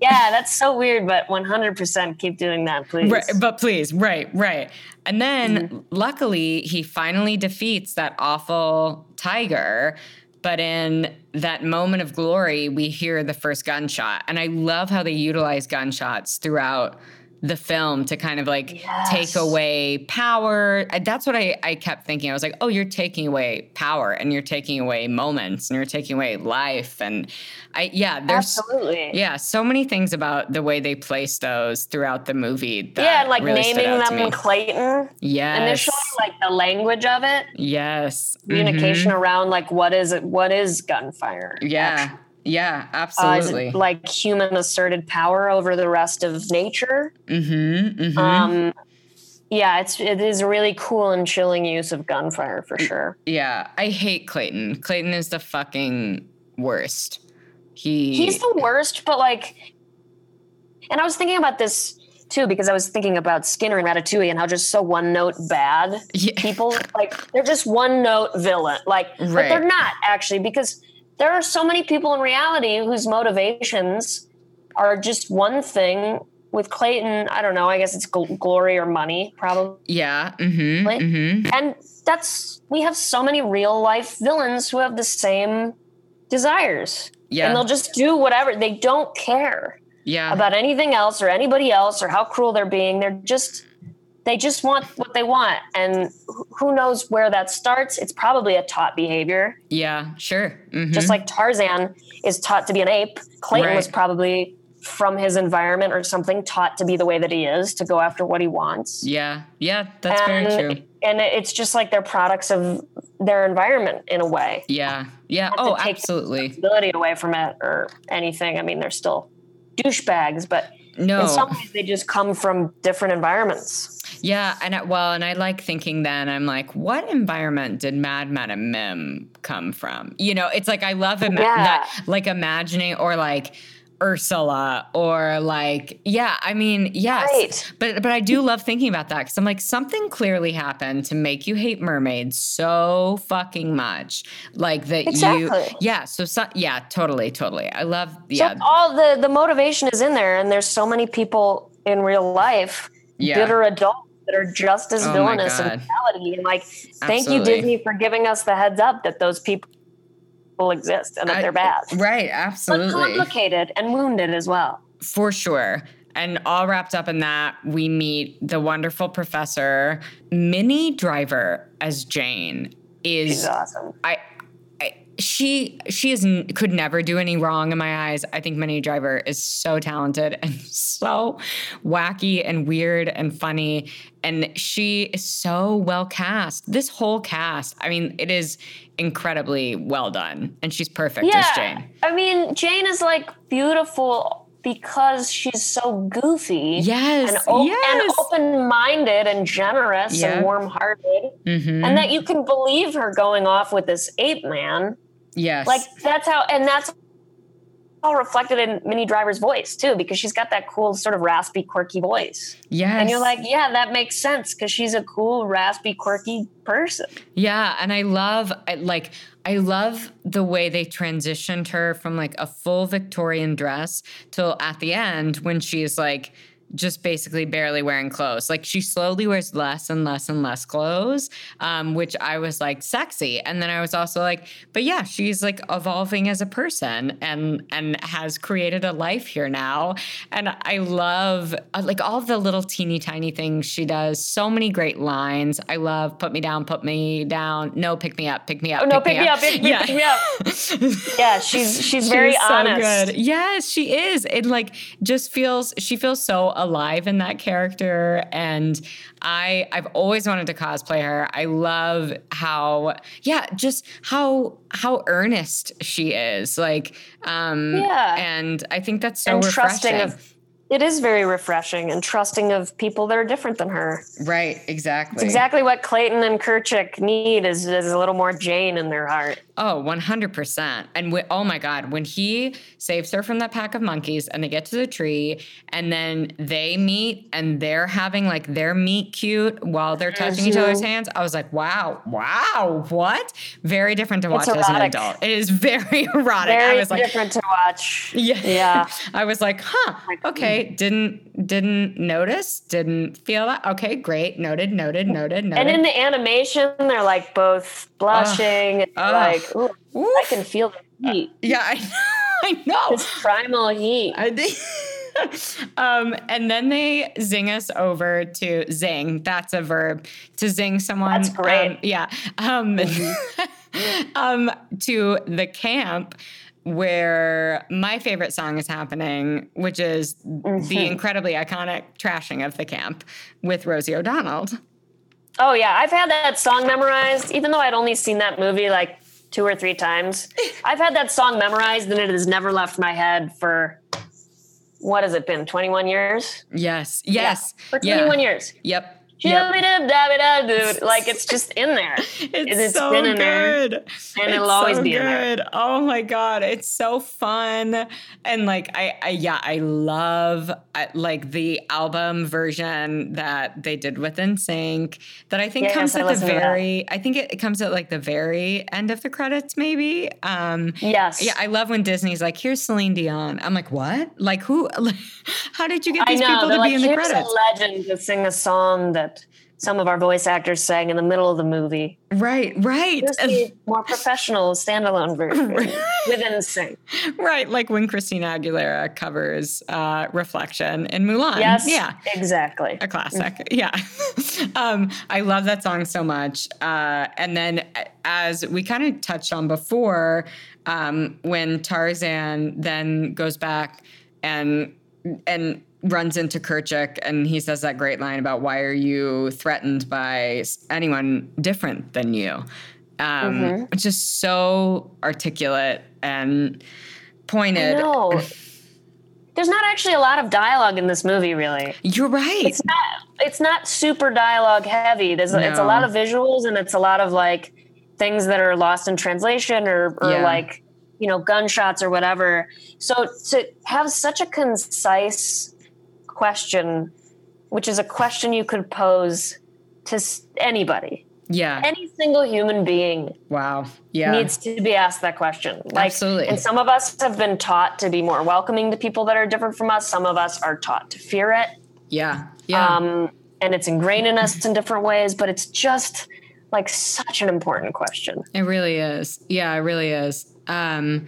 yeah, that's so weird, but 100% keep doing that, please. Right, but please, right, right. And then mm-hmm. luckily, he finally defeats that awful tiger but in that moment of glory, we hear the first gunshot. And I love how they utilize gunshots throughout the film to kind of like yes. take away power. That's what I, I kept thinking. I was like, oh, you're taking away power and you're taking away moments and you're taking away life. And I, yeah, there's absolutely, yeah, so many things about the way they place those throughout the movie. yeah, like really naming them Clayton. Yes. Initially, like the language of it. Yes. Communication mm-hmm. around like what is it? What is gunfire? Yeah. Actually? Yeah, absolutely. Uh, like human asserted power over the rest of nature. Mm-hmm, mm-hmm. Um, yeah, it's it is a really cool and chilling use of gunfire for sure. Yeah, I hate Clayton. Clayton is the fucking worst. He he's the worst, but like, and I was thinking about this too because I was thinking about Skinner and Ratatouille and how just so one note bad yeah. people like they're just one note villain like right. but they're not actually because there are so many people in reality whose motivations are just one thing with Clayton, I don't know. I guess it's gl- glory or money, probably. Yeah. Mm-hmm, mm-hmm. And that's we have so many real life villains who have the same desires. Yeah. And they'll just do whatever. They don't care. Yeah. About anything else or anybody else or how cruel they're being. They're just they just want what they want. And who knows where that starts? It's probably a taught behavior. Yeah sure. Mm-hmm. just like tarzan is taught to be an ape. Clayton right. was probably from his environment or something taught to be the way that he is to go after what he wants. Yeah. Yeah that's and, very true. and it's just like they're products of their environment in a way. Yeah. Yeah. Oh absolutely. responsibility away from it or anything. I mean they're still douchebags but no. In some ways, they just come from different environments. Yeah, and I, well, and I like thinking then I'm like, what environment did Mad Madam Mim come from? You know, it's like I love ima- yeah. that, like imagining or like Ursula or like yeah I mean yes right. but but I do love thinking about that because I'm like something clearly happened to make you hate mermaids so fucking much like that exactly. you yeah so, so yeah totally totally I love yeah so all the the motivation is in there and there's so many people in real life yeah. bitter adults that are just as oh villainous in reality and like thank you Disney for giving us the heads up that those people exist and that I, they're bad. Right, absolutely. But complicated and wounded as well. For sure. And all wrapped up in that, we meet the wonderful professor. Minnie Driver as Jane is She's awesome. I she she is could never do any wrong in my eyes. I think Minnie Driver is so talented (laughs) and so wacky and weird and funny and she is so well cast. This whole cast, I mean, it is incredibly well done and she's perfect yeah. as Jane. I mean, Jane is like beautiful because she's so goofy. Yes. And, op- yes. and open-minded and generous and warm-hearted. Mm-hmm. And that you can believe her going off with this ape man Yes. Like that's how, and that's all reflected in Minnie Driver's voice too, because she's got that cool sort of raspy, quirky voice. Yeah. And you're like, yeah, that makes sense because she's a cool, raspy, quirky person. Yeah. And I love, like, I love the way they transitioned her from like a full Victorian dress till at the end when she's like, just basically barely wearing clothes. Like she slowly wears less and less and less clothes, um, which I was like sexy. And then I was also like, but yeah, she's like evolving as a person and and has created a life here now. And I love uh, like all the little teeny tiny things she does. So many great lines. I love put me down, put me down. No, pick me up, pick me up. Oh no, pick, me, up, pick, yeah. pick me up. yeah, she's she's (laughs) very she's honest. So good. Yes, she is. It like just feels she feels so alive in that character and I I've always wanted to cosplay her. I love how yeah, just how how earnest she is. Like um yeah. and I think that's so and refreshing. trusting of it is very refreshing and trusting of people that are different than her. Right, exactly. It's exactly what Clayton and Kerchak need is, is a little more Jane in their heart. Oh, 100%. And we, oh my God, when he saves her from that pack of monkeys and they get to the tree and then they meet and they're having like their meet cute while they're touching each other's mm-hmm. hands, I was like, wow, wow, what? Very different to watch as an adult. It is (laughs) very erotic. Very I was like, different to watch. Yeah. Yeah. (laughs) I was like, huh, okay, didn't, didn't notice, didn't feel that. Okay, great. Noted, noted, noted, noted. And in the animation, they're like both blushing, uh, like ooh, I can feel the heat. Uh, yeah, I (laughs) know. I know. This primal heat. I think. (laughs) um, and then they zing us over to zing. That's a verb to zing someone. That's great. Um, yeah. Um, mm-hmm. (laughs) um, to the camp where my favorite song is happening, which is mm-hmm. the incredibly iconic trashing of the camp with Rosie O'Donnell. Oh yeah, I've had that song memorized, even though I'd only seen that movie like two or three times. (laughs) I've had that song memorized and it has never left my head for what has it been? 21 years? Yes. Yes. Yeah, for 21 yeah. years. Yep. Yep. (laughs) Like it's just in there. It's, it's so been in good. There, and it's it'll always so be good. in there. Oh my god, it's so fun. And like I, I yeah, I love I, like the album version that they did with NSYNC that I think yes, comes at the very I think it, it, comes at like the very end of the credits maybe. Um Yes. Yeah, I love when Disney's like, here's Celine Dion. I'm like, what? Like who like, (laughs) how did you get these people to like, be in the credits? a legend to sing a song that some of our voice actors sang in the middle of the movie. Right, right. Just the more professional standalone version (laughs) with NSYNC. Right, like when Christina Aguilera covers uh, "Reflection" in Mulan. Yes, yeah, exactly. A classic. Mm-hmm. Yeah, (laughs) um, I love that song so much. Uh, and then, as we kind of touched on before, um, when Tarzan then goes back and and runs into Kerchak and he says that great line about why are you threatened by anyone different than you? Um, mm-hmm. It's just so articulate and pointed. No. There's not actually a lot of dialogue in this movie, really. You're right. It's not. It's not super dialogue heavy. There's. No. It's a lot of visuals and it's a lot of like things that are lost in translation or, or yeah. like you know gunshots or whatever. So to have such a concise question, which is a question you could pose to anybody. Yeah. Any single human being. Wow. Yeah. Needs to be asked that question. Like, Absolutely. And some of us have been taught to be more welcoming to people that are different from us. Some of us are taught to fear it. Yeah. Yeah. Um, and it's ingrained in us in different ways, but it's just like such an important question. It really is. Yeah, it really is. Um,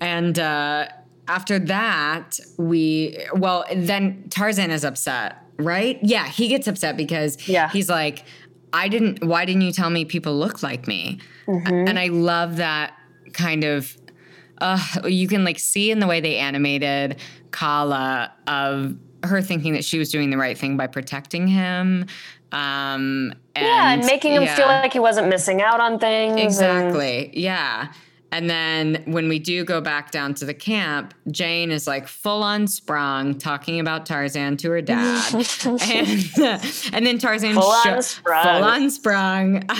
and uh, after that, we well, then Tarzan is upset, right? Yeah, he gets upset because yeah. he's like, I didn't why didn't you tell me people look like me? Mm-hmm. And I love that kind of uh, you can like see in the way they animated Kala of her thinking that she was doing the right thing by protecting him. Um, and, yeah, and making him yeah. feel like he wasn't missing out on things. Exactly. And- yeah. And then when we do go back down to the camp, Jane is like full on sprung talking about Tarzan to her dad. (laughs) and, uh, (laughs) and then Tarzan full on sprung. Full on sprung. (laughs)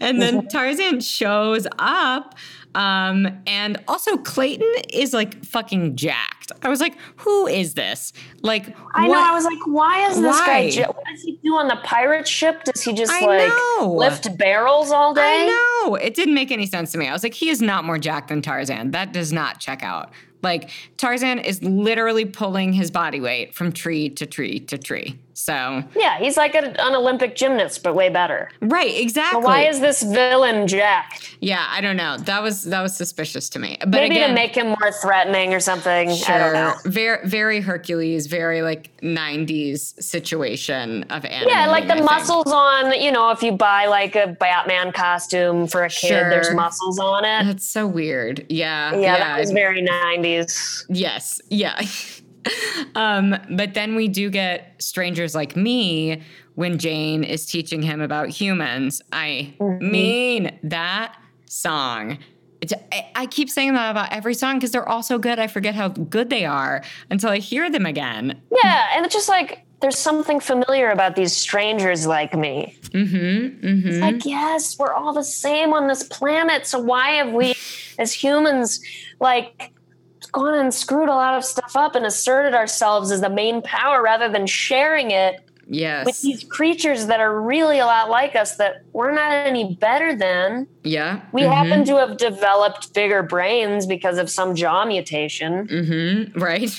and then Tarzan shows up um, and also Clayton is like fucking jacked. I was like, who is this? Like, I what? know. I was like, why is this why? guy? What does he do on the pirate ship? Does he just I like know. lift barrels all day? I know. It didn't make any sense to me. I was like, he is not more jacked than Tarzan. That does not check out. Like Tarzan is literally pulling his body weight from tree to tree to tree. So yeah, he's like a, an Olympic gymnast, but way better. Right, exactly. why is this villain Jack? Yeah, I don't know. That was that was suspicious to me. But maybe again, to make him more threatening or something. Sure, I don't know. Very very Hercules, very like '90s situation of animating. Yeah, like the muscles on. You know, if you buy like a Batman costume for a kid, sure. there's muscles on it. That's so weird. Yeah, yeah, yeah. that was very '90s. Yes, yeah. (laughs) um, but then we do get strangers like me when Jane is teaching him about humans. I mm-hmm. mean that song. I keep saying that about every song because they're all so good. I forget how good they are until I hear them again. Yeah, and it's just like there's something familiar about these strangers like me. Mm-hmm, mm-hmm. It's like, yes, we're all the same on this planet. So why have we, as humans, like gone and screwed a lot of stuff up and asserted ourselves as the main power rather than sharing it yes. with these creatures that are really a lot like us that we're not any better than. Yeah. We mm-hmm. happen to have developed bigger brains because of some jaw mutation. Mm-hmm. Right.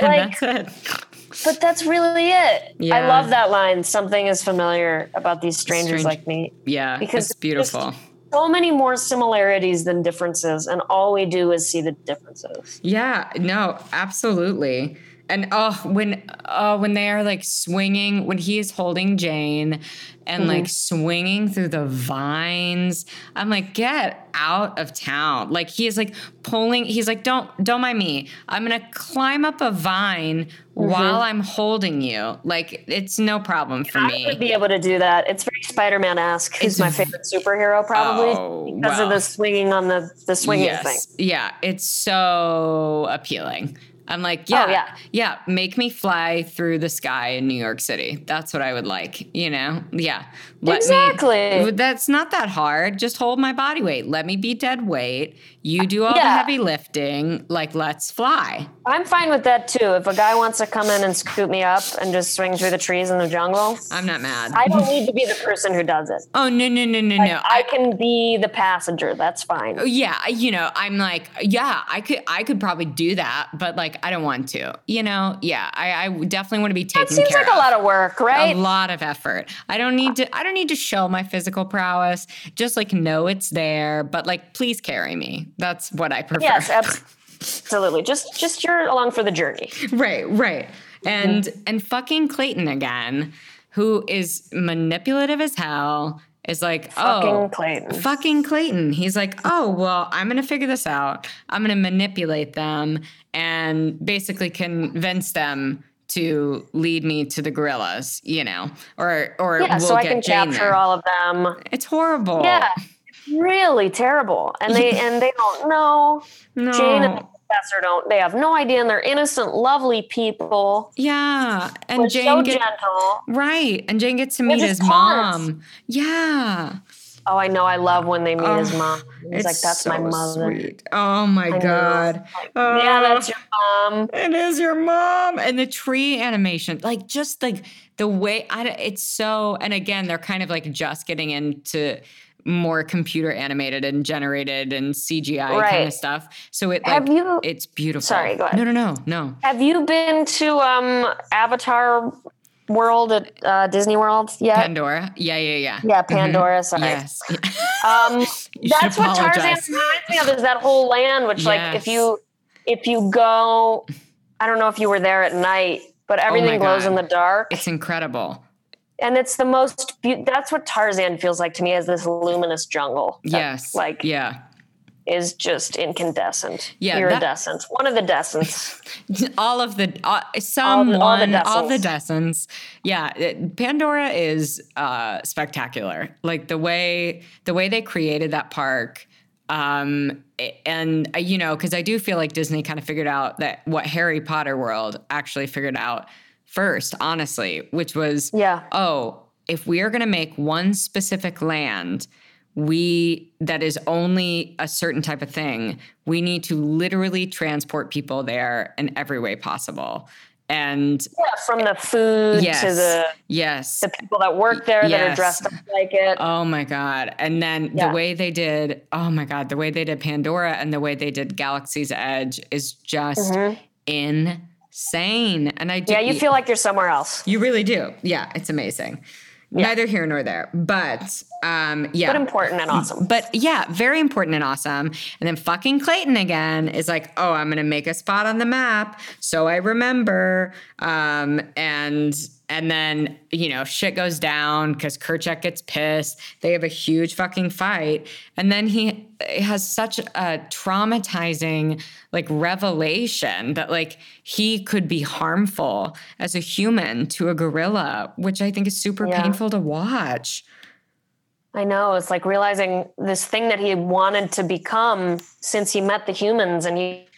Like, and that's it. But that's really it. Yeah. I love that line. Something is familiar about these strangers Strange. like me. Yeah. Because it's beautiful so many more similarities than differences and all we do is see the differences. Yeah no absolutely and oh when oh when they are like swinging when he is holding jane and mm-hmm. like swinging through the vines i'm like get out of town. Like he is like pulling he's like don't don't mind me. I'm gonna climb up a vine mm-hmm. while i'm holding you. Like it's no problem for I me. i would be able to do that. It's very spider-man-esque. He's my favorite superhero probably oh, because of the swinging on the the swinging yes. thing yeah it's so appealing I'm like, oh, yeah, oh, yeah, yeah, make me fly through the sky in New York City. That's what I would like, you know? Yeah. Let exactly. Me, that's not that hard. Just hold my body weight. Let me be dead weight. You do all yeah. the heavy lifting. Like, let's fly. I'm fine with that too. If a guy wants to come in and scoop me up and just swing through the trees in the jungle, I'm not mad. I don't need to be the person who does it. Oh no no no no like, no! I, I can be the passenger. That's fine. Oh, yeah, you know, I'm like, yeah, I could, I could probably do that, but like, I don't want to. You know, yeah, I, I definitely want to be taken. That seems like of. a lot of work, right? A lot of effort. I don't need to. I don't need to show my physical prowess. Just like know it's there, but like, please carry me. That's what I prefer. Yes, (laughs) absolutely. Just just you're along for the journey. Right, right. And mm-hmm. and fucking Clayton again, who is manipulative as hell, is like, fucking oh, Clayton. Fucking Clayton. He's like, oh, well, I'm going to figure this out. I'm going to manipulate them and basically convince them to lead me to the gorillas, you know, or, or yeah, we'll so I can Jane capture there. all of them. It's horrible. Yeah it's really terrible. And they (laughs) and they don't know. No. Jane and the professor don't. They have no idea, and they're innocent, lovely people. Yeah, and Jane so get, gentle. Right, and Jane gets to meet his mom. Yeah. Oh, I know. I love when they meet oh, his mom. He's like, "That's so my mother." Sweet. Oh my I god! Like, oh, yeah, that's your mom. It is your mom. And the tree animation, like just like the way I, it's so. And again, they're kind of like just getting into more computer animated and generated and CGI right. kind of stuff. So it like, you, it's beautiful. Sorry, go ahead. No, no, no, no. Have you been to um, Avatar World at uh, Disney World yet? Pandora. Yeah, yeah, yeah. Yeah, mm-hmm. Pandora. Mm-hmm. Sorry. Yes. (laughs) um, that's what Tarzan reminds me of. Is that whole land, which yes. like if you if you go, I don't know if you were there at night, but oh everything oh glows God. in the dark. It's incredible and it's the most be- that's what tarzan feels like to me as this luminous jungle yes like yeah is just incandescent yeah iridescent that, one of the decents (laughs) all of the uh, some all, the all the decents yeah it, pandora is uh spectacular. Like the way the way they created that park um and uh, you know because i do feel like disney kind of figured out that what harry potter world actually figured out first, honestly, which was, yeah. oh, if we are going to make one specific land, we that is only a certain type of thing, we need to literally transport people there in every way possible. And yeah, from the food yes, to the yes, the people that work there yes. that are dressed up like it. Oh my god! And then yeah. the way they did, oh my god, the way they did Pandora and the way they did Galaxy's Edge is just mm-hmm. insane. And I do, Yeah, you feel like you're somewhere else. You really do. Yeah, it's amazing. Yeah. Neither here nor there, but um, yeah, but important and awesome. But yeah, very important and awesome. And then fucking Clayton again is like, oh, I'm gonna make a spot on the map so I remember. Um, and and then, you know, shit goes down because Kerchak gets pissed. They have a huge fucking fight. And then he has such a traumatizing, like, revelation that, like, he could be harmful as a human to a gorilla, which I think is super yeah. painful to watch. I know. It's like realizing this thing that he wanted to become since he met the humans and he,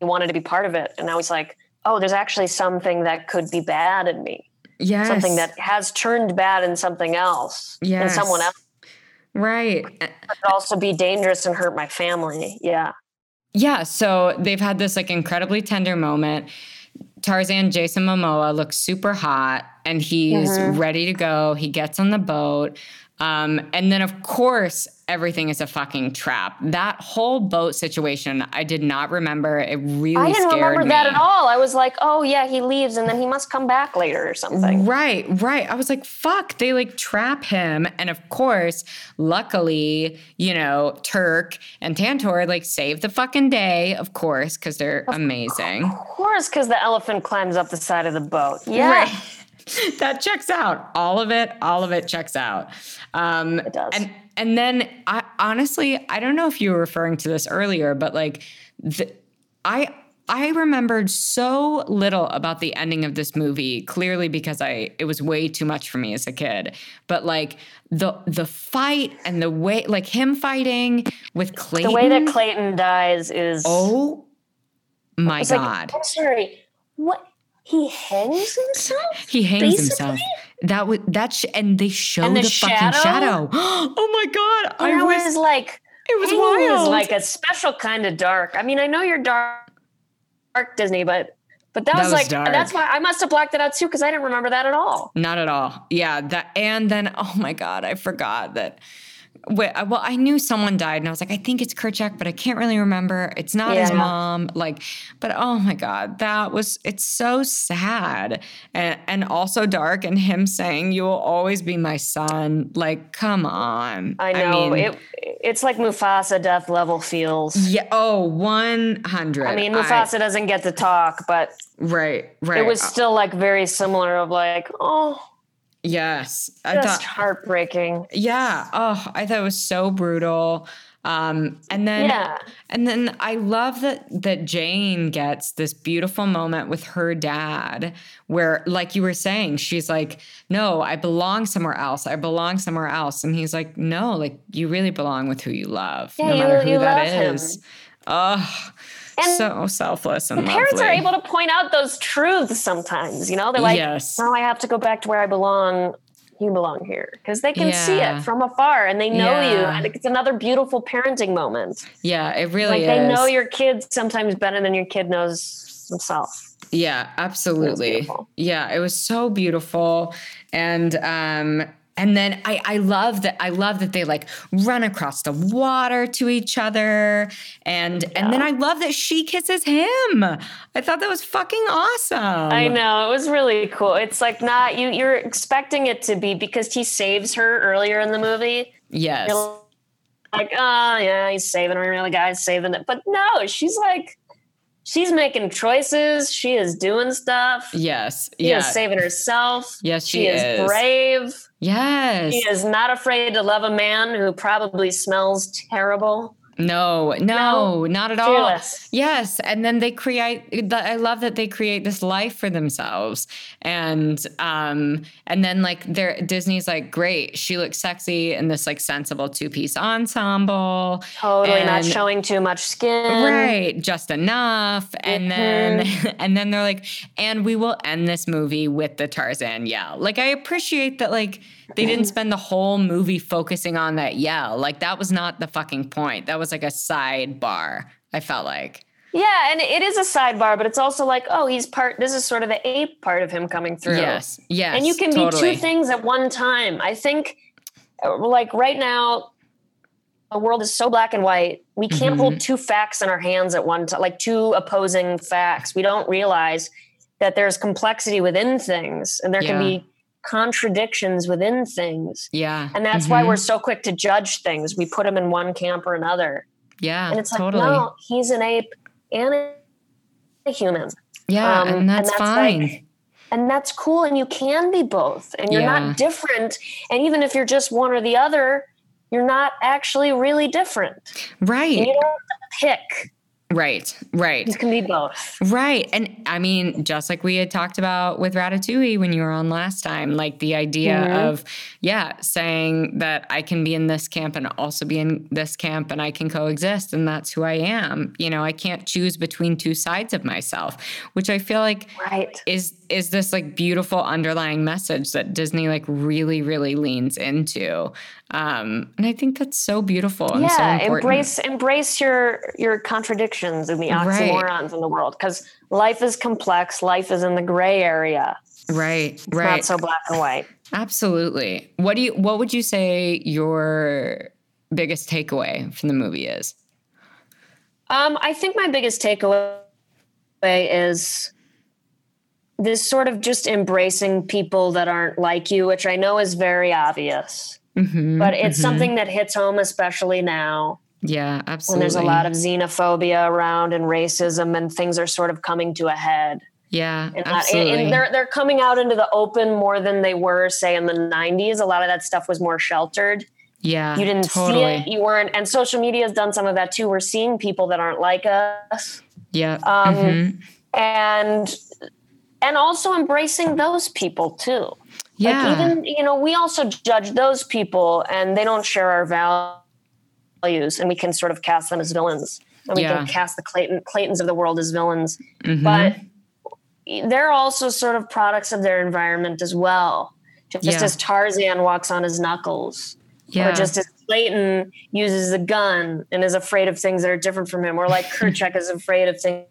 he wanted to be part of it. And now he's like, oh, there's actually something that could be bad in me. Yes. Something that has turned bad in something else. Yes. In someone else. Right. It could also be dangerous and hurt my family. Yeah. Yeah. So they've had this like incredibly tender moment. Tarzan Jason Momoa looks super hot and he's mm-hmm. ready to go. He gets on the boat. Um, and then, of course, everything is a fucking trap. That whole boat situation, I did not remember. It really scared me. I didn't remember me. that at all. I was like, oh yeah, he leaves and then he must come back later or something. Right, right. I was like, fuck, they like trap him. And of course, luckily, you know, Terk and Tantor like save the fucking day, of course, because they're of amazing. Of course, because the elephant climbs up the side of the boat. Yeah. Right. (laughs) that checks out. All of it, all of it checks out. Um, it does. And and then I honestly, I don't know if you were referring to this earlier, but like the, I I remembered so little about the ending of this movie, clearly because I it was way too much for me as a kid. But like the the fight and the way like him fighting with Clayton. The way that Clayton dies is Oh my god. Like, I'm sorry. What he hangs himself. He hangs basically? himself. That was that sh- and they show and the, the shadow? fucking shadow. (gasps) oh my god! I was, was, like, it was wild. like a special kind of dark. I mean, I know you're dark, dark Disney, but but that, that was, was, like dark. that's why I must have blacked it out too because I didn't remember that at all. Not at all. Yeah, that and then oh my god, I forgot that well, I knew someone died, and I was like, I think it's Kerchak, but I can't really remember. It's not yeah. his mom. Like, but oh my god, that was it's so sad and and also dark. And him saying, "You will always be my son." Like, come on. I know I mean, it. It's like Mufasa death level feels. Yeah. Oh, one hundred. I mean, Mufasa I, doesn't get to talk, but right, right. It was uh, still like very similar. Of like, oh Yes. I Just thought, heartbreaking. Yeah. Oh, I thought it was so brutal. Um, and then yeah. and then I love that that Jane gets this beautiful moment with her dad where like you were saying she's like no I belong somewhere else I belong somewhere else and he's like no like you really belong with who you love yeah, no matter you, who you that is. Him. Oh and so selfless and parents lovely. are able to point out those truths sometimes. You know, they're like, yes. "No, I have to go back to where I belong." You belong here because they can yeah. see it from afar and they know yeah. you, and it's another beautiful parenting moment. Yeah, it really like is. They know your kids sometimes better than your kid knows himself. Yeah, absolutely. It yeah, it was so beautiful. And um and then I, I love that I love that they like run across the water to each other and yeah. and then I love that she kisses him. I thought that was fucking awesome. I know it was really cool. It's like not you you're expecting it to be because he saves her earlier in the movie. Yes. You're like oh yeah he's saving her. The guy's saving it, but no, she's like she's making choices. She is doing stuff. Yes. She yeah. is saving herself. Yes, she, she is. is brave. Yes. She is not afraid to love a man who probably smells terrible. No, no, no, not at fearless. all. Yes, and then they create. I love that they create this life for themselves, and um, and then like they're Disney's like, great, she looks sexy in this like sensible two piece ensemble. Totally and, not showing too much skin. Right, just enough, and mm-hmm. then (laughs) and then they're like, and we will end this movie with the Tarzan yell. Like I appreciate that. Like they didn't (laughs) spend the whole movie focusing on that yell. Like that was not the fucking point. That was like a sidebar. I felt like. Yeah, and it is a sidebar, but it's also like, oh, he's part. This is sort of the ape part of him coming through. Yes, yes, and you can totally. be two things at one time. I think, uh, like right now, the world is so black and white. We can't mm-hmm. hold two facts in our hands at one time, like two opposing facts. We don't realize that there's complexity within things, and there yeah. can be contradictions within things. Yeah. And that's mm-hmm. why we're so quick to judge things. We put them in one camp or another. Yeah. And it's like, totally. no, he's an ape and a human. Yeah. Um, and, that's and, that's fine. Like, and that's cool and you can be both and you're yeah. not different and even if you're just one or the other you're not actually really different right and you don't have to pick Right, right. It can be both. Right. And I mean, just like we had talked about with Ratatouille when you were on last time, like the idea mm-hmm. of, yeah, saying that I can be in this camp and also be in this camp and I can coexist and that's who I am. You know, I can't choose between two sides of myself, which I feel like right. is is this like beautiful underlying message that Disney like really, really leans into. Um, and I think that's so beautiful. And yeah, so embrace embrace your your contradictions and the oxymorons right. in the world because life is complex. Life is in the gray area. Right, it's right. Not so black and white. Absolutely. What do you? What would you say your biggest takeaway from the movie is? Um, I think my biggest takeaway is this sort of just embracing people that aren't like you, which I know is very obvious, mm-hmm, but it's mm-hmm. something that hits home, especially now. Yeah, absolutely. When there's a lot of xenophobia around and racism, and things are sort of coming to a head. Yeah, and absolutely. That, and they're they're coming out into the open more than they were, say, in the '90s. A lot of that stuff was more sheltered. Yeah, you didn't totally. see it. You weren't, and social media has done some of that too. We're seeing people that aren't like us. Yeah, um, mm-hmm. and and also embracing those people too. Yeah. Like even, you know, we also judge those people and they don't share our values and we can sort of cast them as villains. And we yeah. can cast the Clayton Claytons of the world as villains. Mm-hmm. But they're also sort of products of their environment as well. Just yeah. as Tarzan walks on his knuckles. Yeah. Or just as Clayton uses a gun and is afraid of things that are different from him, or like (laughs) Kerchak is afraid of things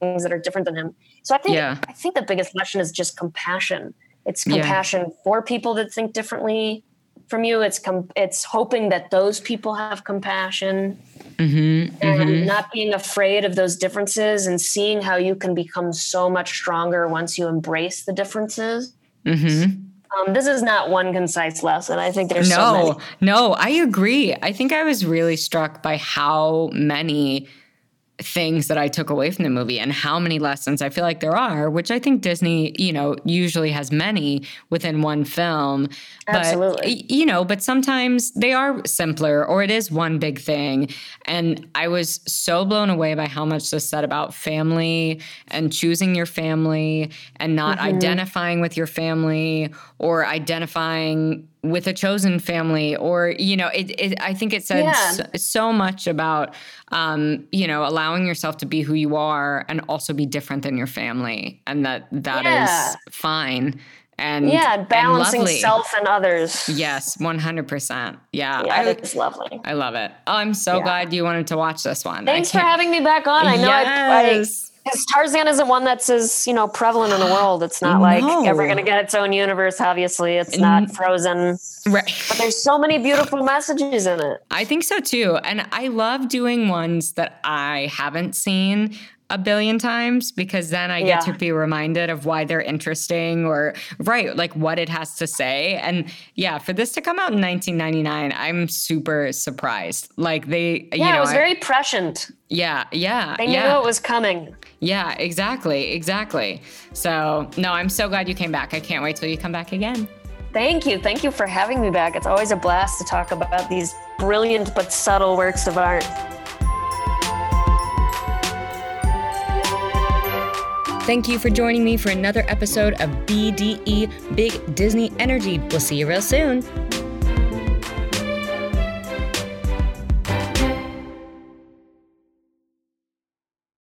that are different than him. So I think yeah. I think the biggest lesson is just compassion. It's compassion yeah. for people that think differently from you. It's com- it's hoping that those people have compassion mm-hmm, and mm-hmm. not being afraid of those differences and seeing how you can become so much stronger once you embrace the differences. Mm-hmm. Um, this is not one concise lesson. I think there's no, so no. I agree. I think I was really struck by how many things that I took away from the movie and how many lessons I feel like there are, which I think Disney, you know, usually has many within one film. Absolutely. But, you know, but sometimes they are simpler or it is one big thing. And I was so blown away by how much this said about family and choosing your family and not mm-hmm. identifying with your family or identifying with a chosen family or you know it, it i think it said yeah. so, so, much about um, you know allowing yourself to be who you are and also be different than your family and that that yeah. is fine and yeah balancing and self and others yes 100% yeah yeah it's lovely i love it oh i'm so yeah. glad you wanted to watch this one thanks for having me back on i know yes. I, I because Tarzan isn't one that's as you know prevalent in the world. It's not like no. ever going to get its own universe. Obviously, it's not Frozen, right? But there's so many beautiful messages in it. I think so too, and I love doing ones that I haven't seen a billion times because then I get yeah. to be reminded of why they're interesting or right, like what it has to say. And yeah, for this to come out in 1999, I'm super surprised. Like they, yeah, you know, it was I, very prescient. Yeah, yeah. They knew yeah. it was coming. Yeah, exactly, exactly. So no, I'm so glad you came back. I can't wait till you come back again. Thank you. Thank you for having me back. It's always a blast to talk about these brilliant but subtle works of art. Thank you for joining me for another episode of BDE Big Disney Energy. We'll see you real soon.